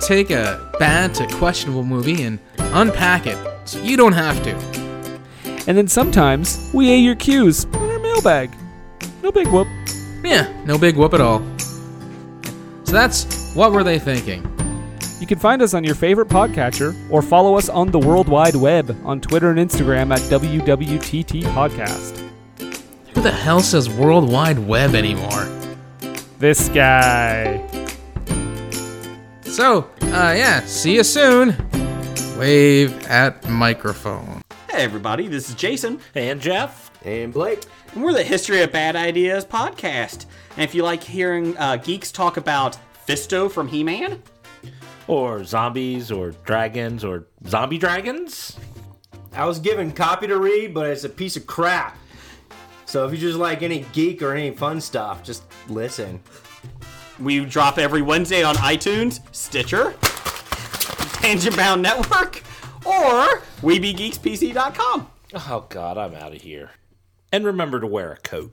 take a bad to questionable movie and unpack it so you don't have to. And then sometimes we A your cues in our mailbag. No big whoop. Yeah, no big whoop at all. So that's what were they thinking? You can find us on your favorite podcatcher or follow us on the World Wide Web on Twitter and Instagram at WWTT Podcast. Who the hell says World Wide Web anymore? This guy. So, uh, yeah, see you soon. Wave at microphone. Hey everybody, this is Jason. And Jeff. And Blake. And we're the History of Bad Ideas podcast. And if you like hearing uh, geeks talk about Fisto from He Man, Or zombies, or dragons, or zombie dragons. I was given copy to read, but it's a piece of crap. So if you just like any geek or any fun stuff, just listen. we drop every Wednesday on iTunes, Stitcher, Tangent Bound Network, or WeBeGeeksPC.com. Oh god, I'm out of here. And remember to wear a coat.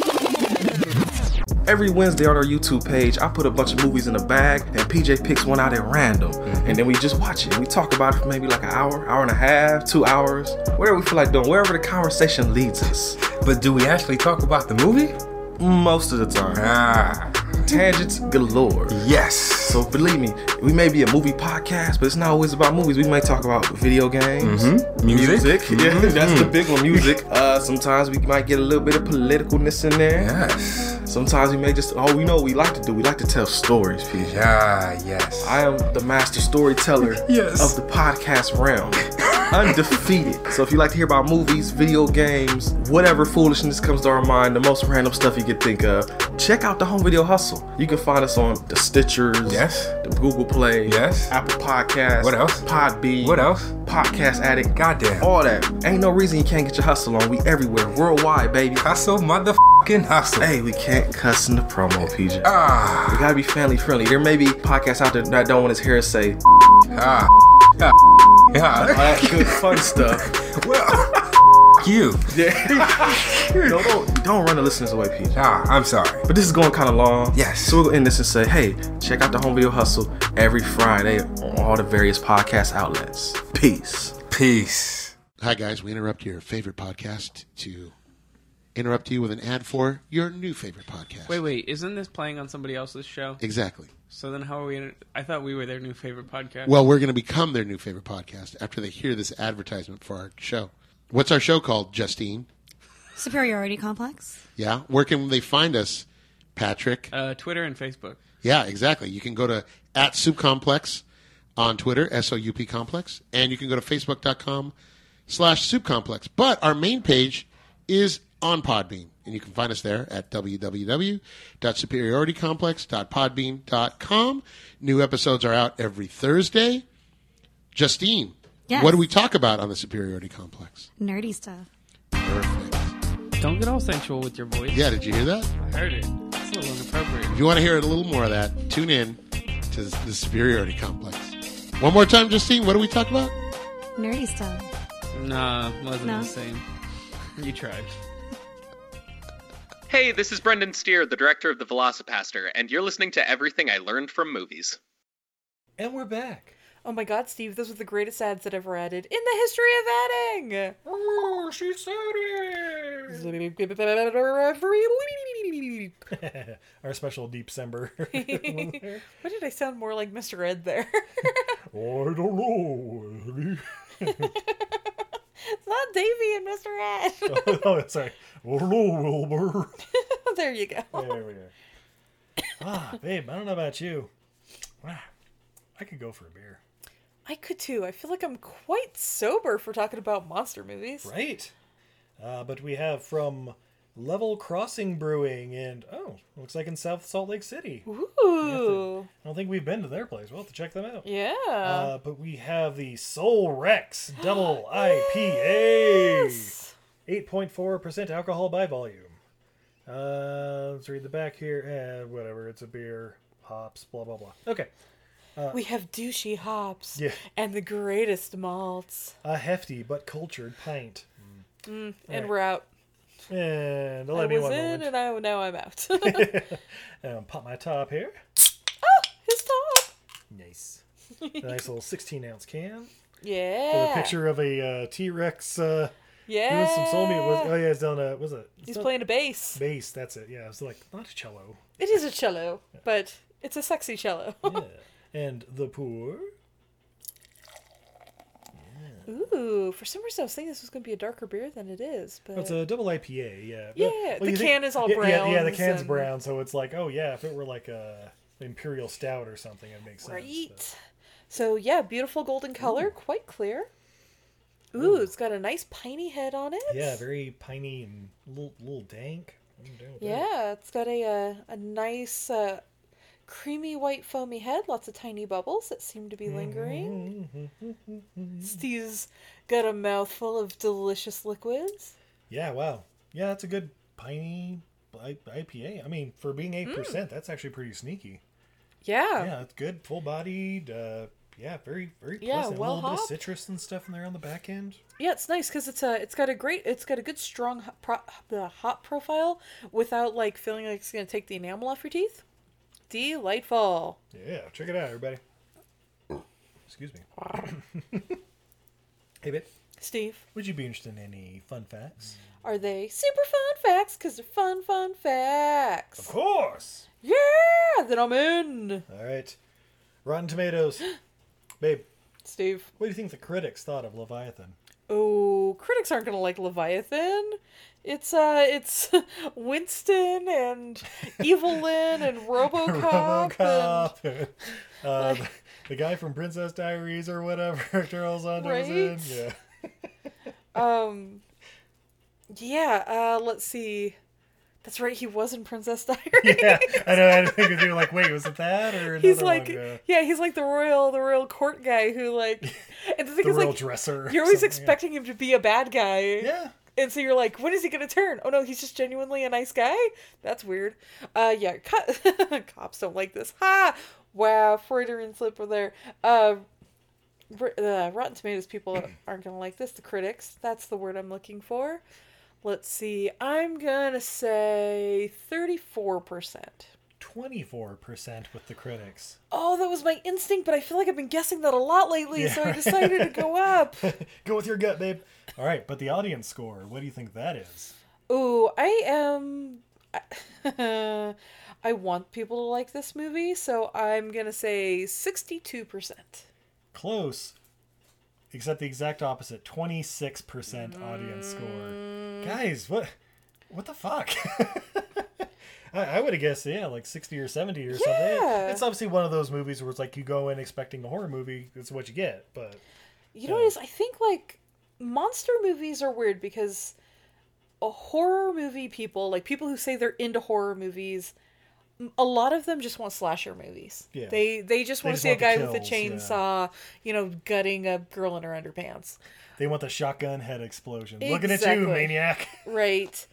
Every Wednesday on our YouTube page, I put a bunch of movies in a bag, and PJ picks one out at random. And then we just watch it. We talk about it for maybe like an hour, hour and a half, two hours, whatever we feel like doing, wherever the conversation leads us. But do we actually talk about the movie? Most of the time. Ah. Tangents galore. Yes. So believe me, we may be a movie podcast, but it's not always about movies. We may talk about video games, Mhm. Music. Yeah, Mhm. that's the big one. Music. Uh, sometimes we might get a little bit of politicalness in there. Yes. Sometimes we may just. Oh, we know what we like to do. We like to tell stories, PJ. Ah, yes. I am the master storyteller Yes. of the podcast realm. Undefeated. So if you like to hear about movies, video games, whatever foolishness comes to our mind, the most random stuff you could think of, check out the Home Video Hustle. You can find us on the Stitchers, Yes. the Google Play, Yes. Apple Podcasts, What else? Podbean, What else? Podcast Addict, Goddamn. all that. Ain't no reason you can't get your hustle on. We everywhere, worldwide, baby. Hustle, motherfucking hustle. Hey, we can't cuss in the promo, PJ. Ah. We gotta be family friendly. There may be podcasts out there that don't want his hair to say Ah. Ah. all Yeah. that good fun stuff. Well, you. no, don't, don't run the listeners away, PJ. Ah, I'm sorry. But this is going kind of long. Yes. So we'll end this and say, hey, check out the Home Video Hustle every Friday on all the various podcast outlets. Peace. Peace. Hi, guys. We interrupt your favorite podcast to interrupt you with an ad for your new favorite podcast. Wait, wait, isn't this playing on somebody else's show? Exactly. So then how are we? In, I thought we were their new favorite podcast. Well, we're going to become their new favorite podcast after they hear this advertisement for our show. What's our show called, Justine? Superiority complex. Yeah. Where can they find us, Patrick? uh, Twitter and Facebook. Yeah, exactly. You can go to at Soup Complex on Twitter, S O U P Complex, and you can go to Facebook.com slash Soup Complex. But our main page is on Podbean, and you can find us there at www.superioritycomplex.podbean.com. New episodes are out every Thursday. Justine, Yes. what do we talk about on the Superiority Complex? Nerdy stuff. Don't get all sensual with your voice. Yeah, did you hear that? I heard it. It's a little inappropriate. If you want to hear a little more of that, tune in to the Superiority Complex. One more time, Justine, what do we talk about? Nerdy stuff. Nah, wasn't No. the same. You tried. Hey, this is Brendan Steere, the director of The VelociPastor, and you're listening to Everything I Learned from Movies. And we're back. Oh my god, Steve, those were the greatest ads that ever added in the history of adding! Oh, she said it! Our special Deep December. Why did I sound more like Mr. Ed there? I don't know. It's not Davy and Mr. Ed. oh, sorry. Oh, no, Wilbur. there you go. There we go. Ah, babe, I don't know about you. Wow, I could go for a beer. I could too. I feel like I'm quite sober for talking about monster movies. Right. Uh, but we have from Level Crossing Brewing, and oh, looks like in South Salt Lake City. Ooh. I don't think we've been to their place. We'll have to check them out. Yeah. Uh, but we have the Soul Rex Double IPA. 8.4% alcohol by volume. Uh, let's read the back here. Eh, whatever. It's a beer. Hops. Blah, blah, blah. Okay. Uh, we have douchey hops Yeah. and the greatest malts. a hefty but cultured pint. Mm, and Alright. we're out. And I let me was one in and I, now I'm out. Um, pop my top here. Oh, his top. Nice. a nice little 16 ounce can. Yeah. With a picture of a uh, T Rex. Uh, Yeah. Doing some soul music. Was, oh yeah, it's on a. Was it? He's playing a bass. Bass. That's it. Yeah, it's like not a cello. It is a cello, but it's a sexy cello. And the pour. Ooh, for some reason I was thinking this was going to be a darker beer than it is, but it's a double IPA. Yeah. Yeah, Well, the can is all brown. Yeah, yeah, the can's and- brown, so it's like, oh yeah, if it were like a imperial stout or something, it makes sense. right. So yeah, beautiful golden color, quite clear. Ooh, it's got a nice piney head on it. Yeah, very piney and little, little dank. With that. Yeah, it's got a uh, a nice uh, creamy white foamy head, lots of tiny bubbles that seem to be lingering. Steve's got a mouthful of delicious liquids. Yeah, wow. Yeah, that's a good piney IPA. I mean, for being eight percent, that's actually pretty sneaky. Yeah. Yeah, it's good, full bodied. Uh, yeah, very very Yeah, pleasant. well a little bit of citrus and stuff in there on the back end. Yeah, it's nice because it's a it's got a great it's got a good strong hop, pro, the hop profile without like feeling like it's gonna take the enamel off your teeth. Delightful. Yeah, check it out, everybody. Excuse me. hey, babe. Steve. Would you be interested in any fun facts? Are they super fun facts? Because they're fun, fun facts. Of course. Yeah, then I'm in. All right. Rotten Tomatoes. Babe. Steve. What do you think the critics thought of Leviathan? Oh, critics aren't gonna like Leviathan. It's uh, it's Winston and Evelyn and RoboCop. RoboCop. and, uh, the, the guy from Princess Diaries or whatever, Charles Saunders in. Yeah. Um, yeah. Uh, let's see. That's right. He was in Princess Diaries. yeah, I know. I think you were like, wait, was it that or He's like, yeah, he's like the royal, the royal court guy who like, and the thing The is royal like, dresser You're always something, yeah. expecting him to be a bad guy. Yeah. And so you're like, when is he gonna turn? Oh no, he's just genuinely a nice guy. That's weird. Uh, yeah, co- cops don't like this. Ha! Wow, Freudian slip over there. Uh, r- uh, Rotten Tomatoes people aren't gonna like this. The critics. That's the word I'm looking for. Let's see. I'm gonna say thirty-four percent. 24% with the critics. Oh, that was my instinct, but I feel like I've been guessing that a lot lately, Yeah, so I decided to go up. Go with your gut, babe. All right, but the audience score, what do you think that is? Ooh, I am. I want people to like this movie, so I'm gonna say sixty-two percent. Close, except the exact opposite 26% audience score. Mm. Guys, what what the fuck? I, I would have guessed, yeah, like 60 or 70 or something. It's obviously one of those movies where it's like you go in expecting a horror movie, it's what you get, but You know what? I think like monster movies are weird because horror movie people, like people who say they're into horror movies, a lot of them just want slasher movies. Yeah. They they just They want to see a want guy with a kills, yeah. chainsaw, you know, gutting a girl in her underpants. they want the shotgun head explosion. Looking at you, maniac. Right.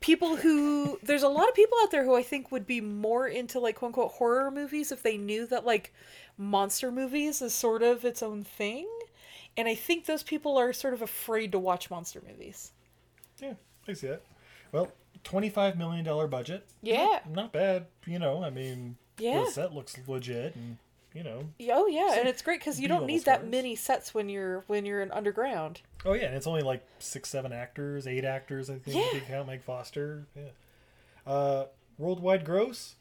People who there's a lot of people out there who I think would be more into like quote unquote horror movies if they knew that like monster movies is sort of its own thing. And I think those people are sort of afraid to watch monster movies. Yeah, I see that. Well, $25 million budget. Yeah. Not, not bad. You know, I mean, Yeah. the set looks legit and, you know. Oh yeah, and it's great because you don't need that many sets when you're when you're in underground. Oh yeah, and it's only like six, seven actors, eight actors. I think Yeah. if you count Meg Foster. Yeah. Uh, worldwide gross,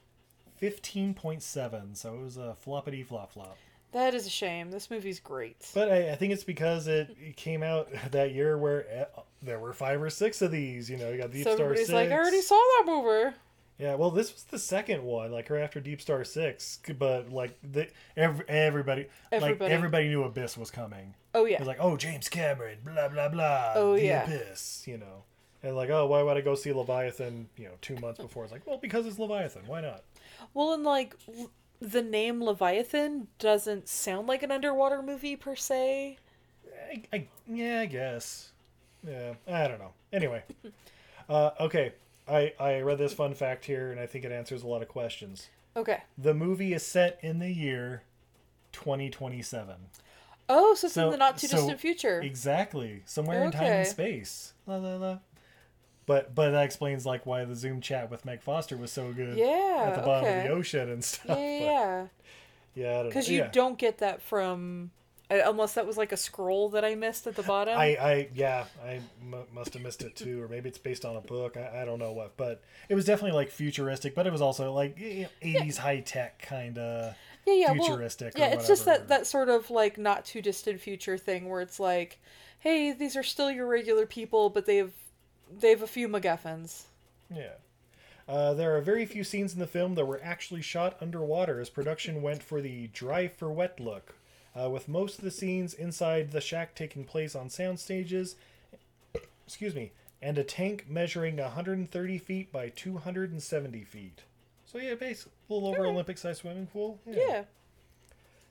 fifteen point seven. So it was a floppity flop flop. That is a shame. This movie's great. But I, I think it's because it, it came out that year where eh, there were five or six of these. You know, you got Deep so Star everybody's Six. like, I already saw that movie. Yeah, well, this was the second one, like right after Deep Star Six, but like the every, everybody, like Everybody. everybody knew Abyss was coming. Oh, yeah. it was like, oh James Cameron, blah blah blah. Oh, the yeah. Abyss, you know, and like, oh, why would I go see Leviathan? You know, two months before. It's like, well, because it's Leviathan. Why not? Well, and like the name Leviathan doesn't sound like an underwater movie per se. I, I, yeah, I guess. Yeah, I don't know. Anyway, uh, okay. I, I read this fun fact here, and I think it answers a lot of questions. Okay. The movie is set in the year 2027. Oh, so it's in the not too so- distant future. Exactly. Somewhere in time and space. La la la. But but that explains like why the Zoom chat with Meg Foster was so good. Yeah, At the bottom of the ocean and stuff. yeah, yeah. Yeah, I don't know. Because you Yeah. don't get that from unless that was like a scroll that I missed at the bottom. I, I yeah, I m- must have missed it too, or maybe it's based on a book. I, I don't know what, but it was definitely like futuristic, but it was also like eighties high tech kind of yeah, yeah, futuristic. Well, yeah, it's just that that sort of like not too distant future thing where it's like, hey, these are still your regular people, but they have they have a few MacGuffins. Yeah. Uh, there are very few scenes in the film that were actually shot underwater, as production went for the dry for wet look, uh, with most of the scenes inside the shack taking place on sound stages. Excuse me, and a tank measuring 130 feet by 270 feet. So yeah, basically a little over Olympic-sized swimming pool. Yeah.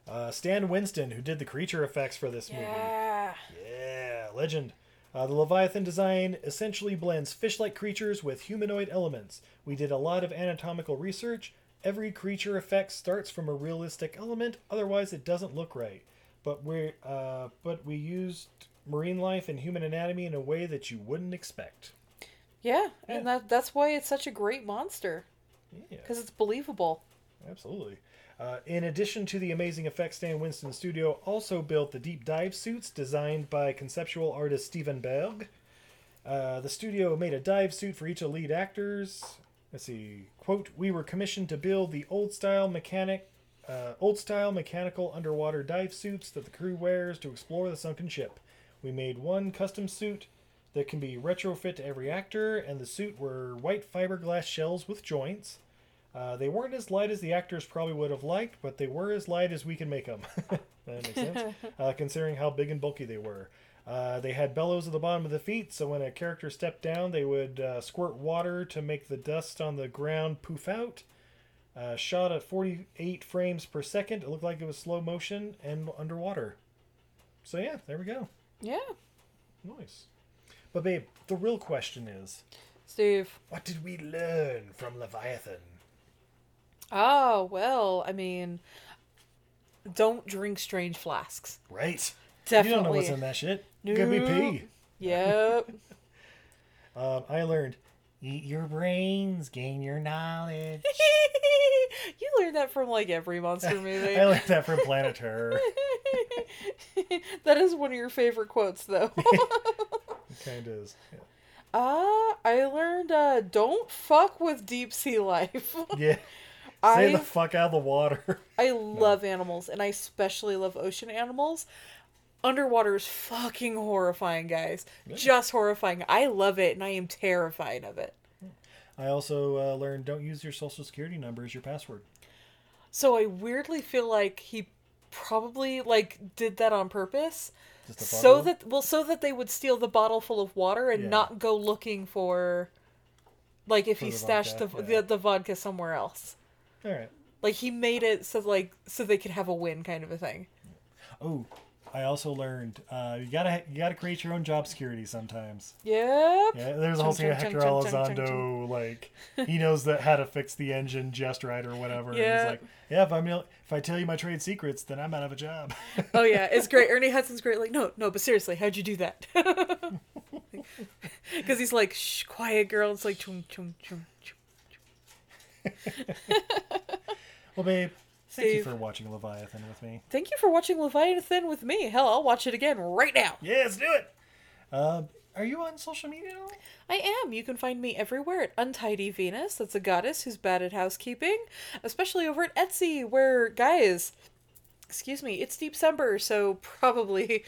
Uh, Stan Winston, who did the creature effects for this movie. Yeah. Yeah, legend. Uh, the Leviathan design essentially blends fish like creatures with humanoid elements. We did a lot of anatomical research. Every creature effect starts from a realistic element, otherwise, it doesn't look right. But, we're, uh, but we used marine life and human anatomy in a way that you wouldn't expect. Yeah, and that that's why it's such a great monster. Yeah. Because it's believable. Absolutely. Uh, in addition to the amazing effects, Stan Winston Studio also built the deep dive suits designed by conceptual artist Steven Berg. Uh, the studio made a dive suit for each of the lead actors. Let's see. Quote: We were commissioned to build the old style mechanic, uh, old style mechanical underwater dive suits that the crew wears to explore the sunken ship. We made one custom suit that can be retrofit to every actor, and the suit were white fiberglass shells with joints. Uh, they weren't as light as the actors probably would have liked, but they were as light as we can make them. that makes sense, uh, considering how big and bulky they were. Uh, they had bellows at the bottom of the feet, so when a character stepped down, they would uh, squirt water to make the dust on the ground poof out. Uh, shot at 48 frames per second. It looked like it was slow motion and underwater. So yeah, there we go. Yeah. Nice. But babe, the real question is, Steve. what did we learn from Leviathan? Oh, well, I mean, don't drink strange flasks. Right. Definitely. You don't know what's in that shit. Could be pee. Yep. Um, I learned eat your brains, gain your knowledge. you learned that from like every monster movie. I learned that from Planet Terror. that is one of your favorite quotes, though. It kind of is. Yeah. Uh, I learned uh, don't fuck with deep sea life. Yeah. Stay the fuck out of the water. I love animals, and I especially love ocean animals. Underwater is fucking horrifying, guys. Just horrifying. I love it, and I am terrified of it. I also uh, learned don't use your social security number as your password. So I weirdly feel like he probably like did that on purpose. Just So that well, so that they would steal the bottle full of water and Yeah. not go looking for, like, if For he the stashed vodka, the, the the vodka somewhere else. All right. Like he made it so like so they could have a win kind of a thing. Oh, I also learned uh, you gotta you gotta create your own job security sometimes. Yep. Yeah, there's a whole Chung, thing of chung, Hector chung, chung, chung, chung, like he knows that how to fix the engine just right or whatever. And Yeah. he's like, yeah, if I'm if I tell you my trade secrets, then I'm out of a job. Oh yeah, it's great. Ernie Hudson's great. Like, no, no, but seriously, how'd you do that? Because he's like, shh, quiet girl. It's like, chung, chung, chung, chung. well, babe, thank you for watching Leviathan with me. Thank you for watching Leviathan with me. Hell, I'll watch it again right now. Yeah, let's do it. Uh, are you on social media at all? I am. You can find me everywhere at Untidy Venus. That's a goddess who's bad at housekeeping, especially over at Etsy, where, guys, excuse me, it's December, so probably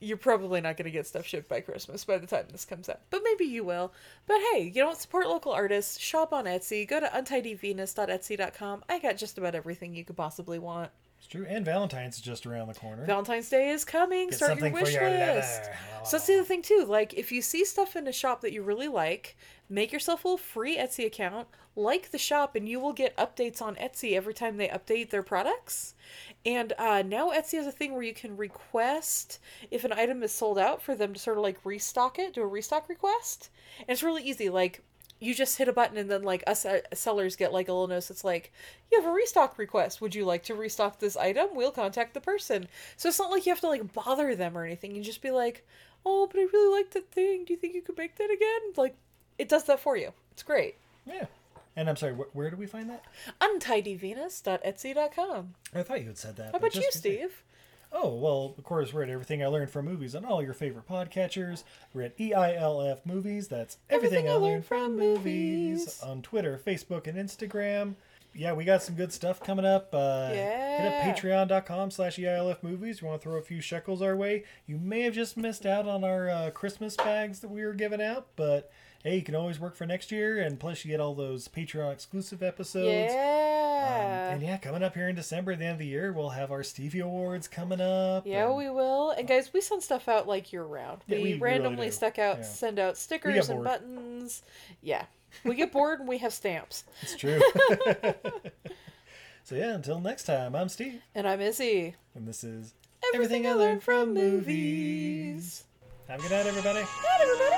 you're probably not going to get stuff shipped by Christmas by the time this comes out. But maybe you will. But hey, you know? Support local artists, shop on Etsy, go to untidyvenus.etsy.com. I got just about everything you could possibly want. It's true. And Valentine's is just around the corner. Valentine's Day is coming. Get Start your wish your list. lover. So that's the other thing too. Like if you see stuff in a shop that you really like, make yourself a little free Etsy account, like the shop, and you will get updates on Etsy every time they update their products. And uh, now Etsy has a thing where you can request if an item is sold out for them to sort of like restock it, do a restock request. And it's really easy. Like you just hit a button and then like us uh, sellers get like a little notice It's like you have a restock request would you like to restock this item we'll contact the person so it's not like you have to like bother them or anything you just be like oh but i really like that thing do you think you could make that again like it does that for you it's great Yeah. And I'm sorry, wh- where do we find that? untidyvenus.etsy.com. I thought you had said that. How about you, Steve? Oh, well, of course, we're at Everything I Learned from Movies on all your favorite podcatchers. We're at EILF Movies. That's Everything, I Learned from Movies. On Twitter, Facebook, and Instagram. Yeah, we got some good stuff coming up. Uh, Hit Yeah. up patreon.com slash EILF Movies. You want to throw a few shekels our way. You may have just missed out on our uh, Christmas bags that we were giving out, but hey, you can always work for next year. And plus, you get all those Patreon exclusive episodes. Yeah. Um, and yeah, coming up here in December, at the end of the year, we'll have our Stevie Awards coming up. Yeah, and- we will. And guys, we send stuff out like year round. Yeah, we, we randomly do. stuck out, Yeah. send out stickers and buttons. Yeah, we get bored and we have stamps. It's true. so yeah, until next time, I'm Steve. And I'm Izzy. And this is Everything I learned from movies. Have a good night, everybody. Night, everybody.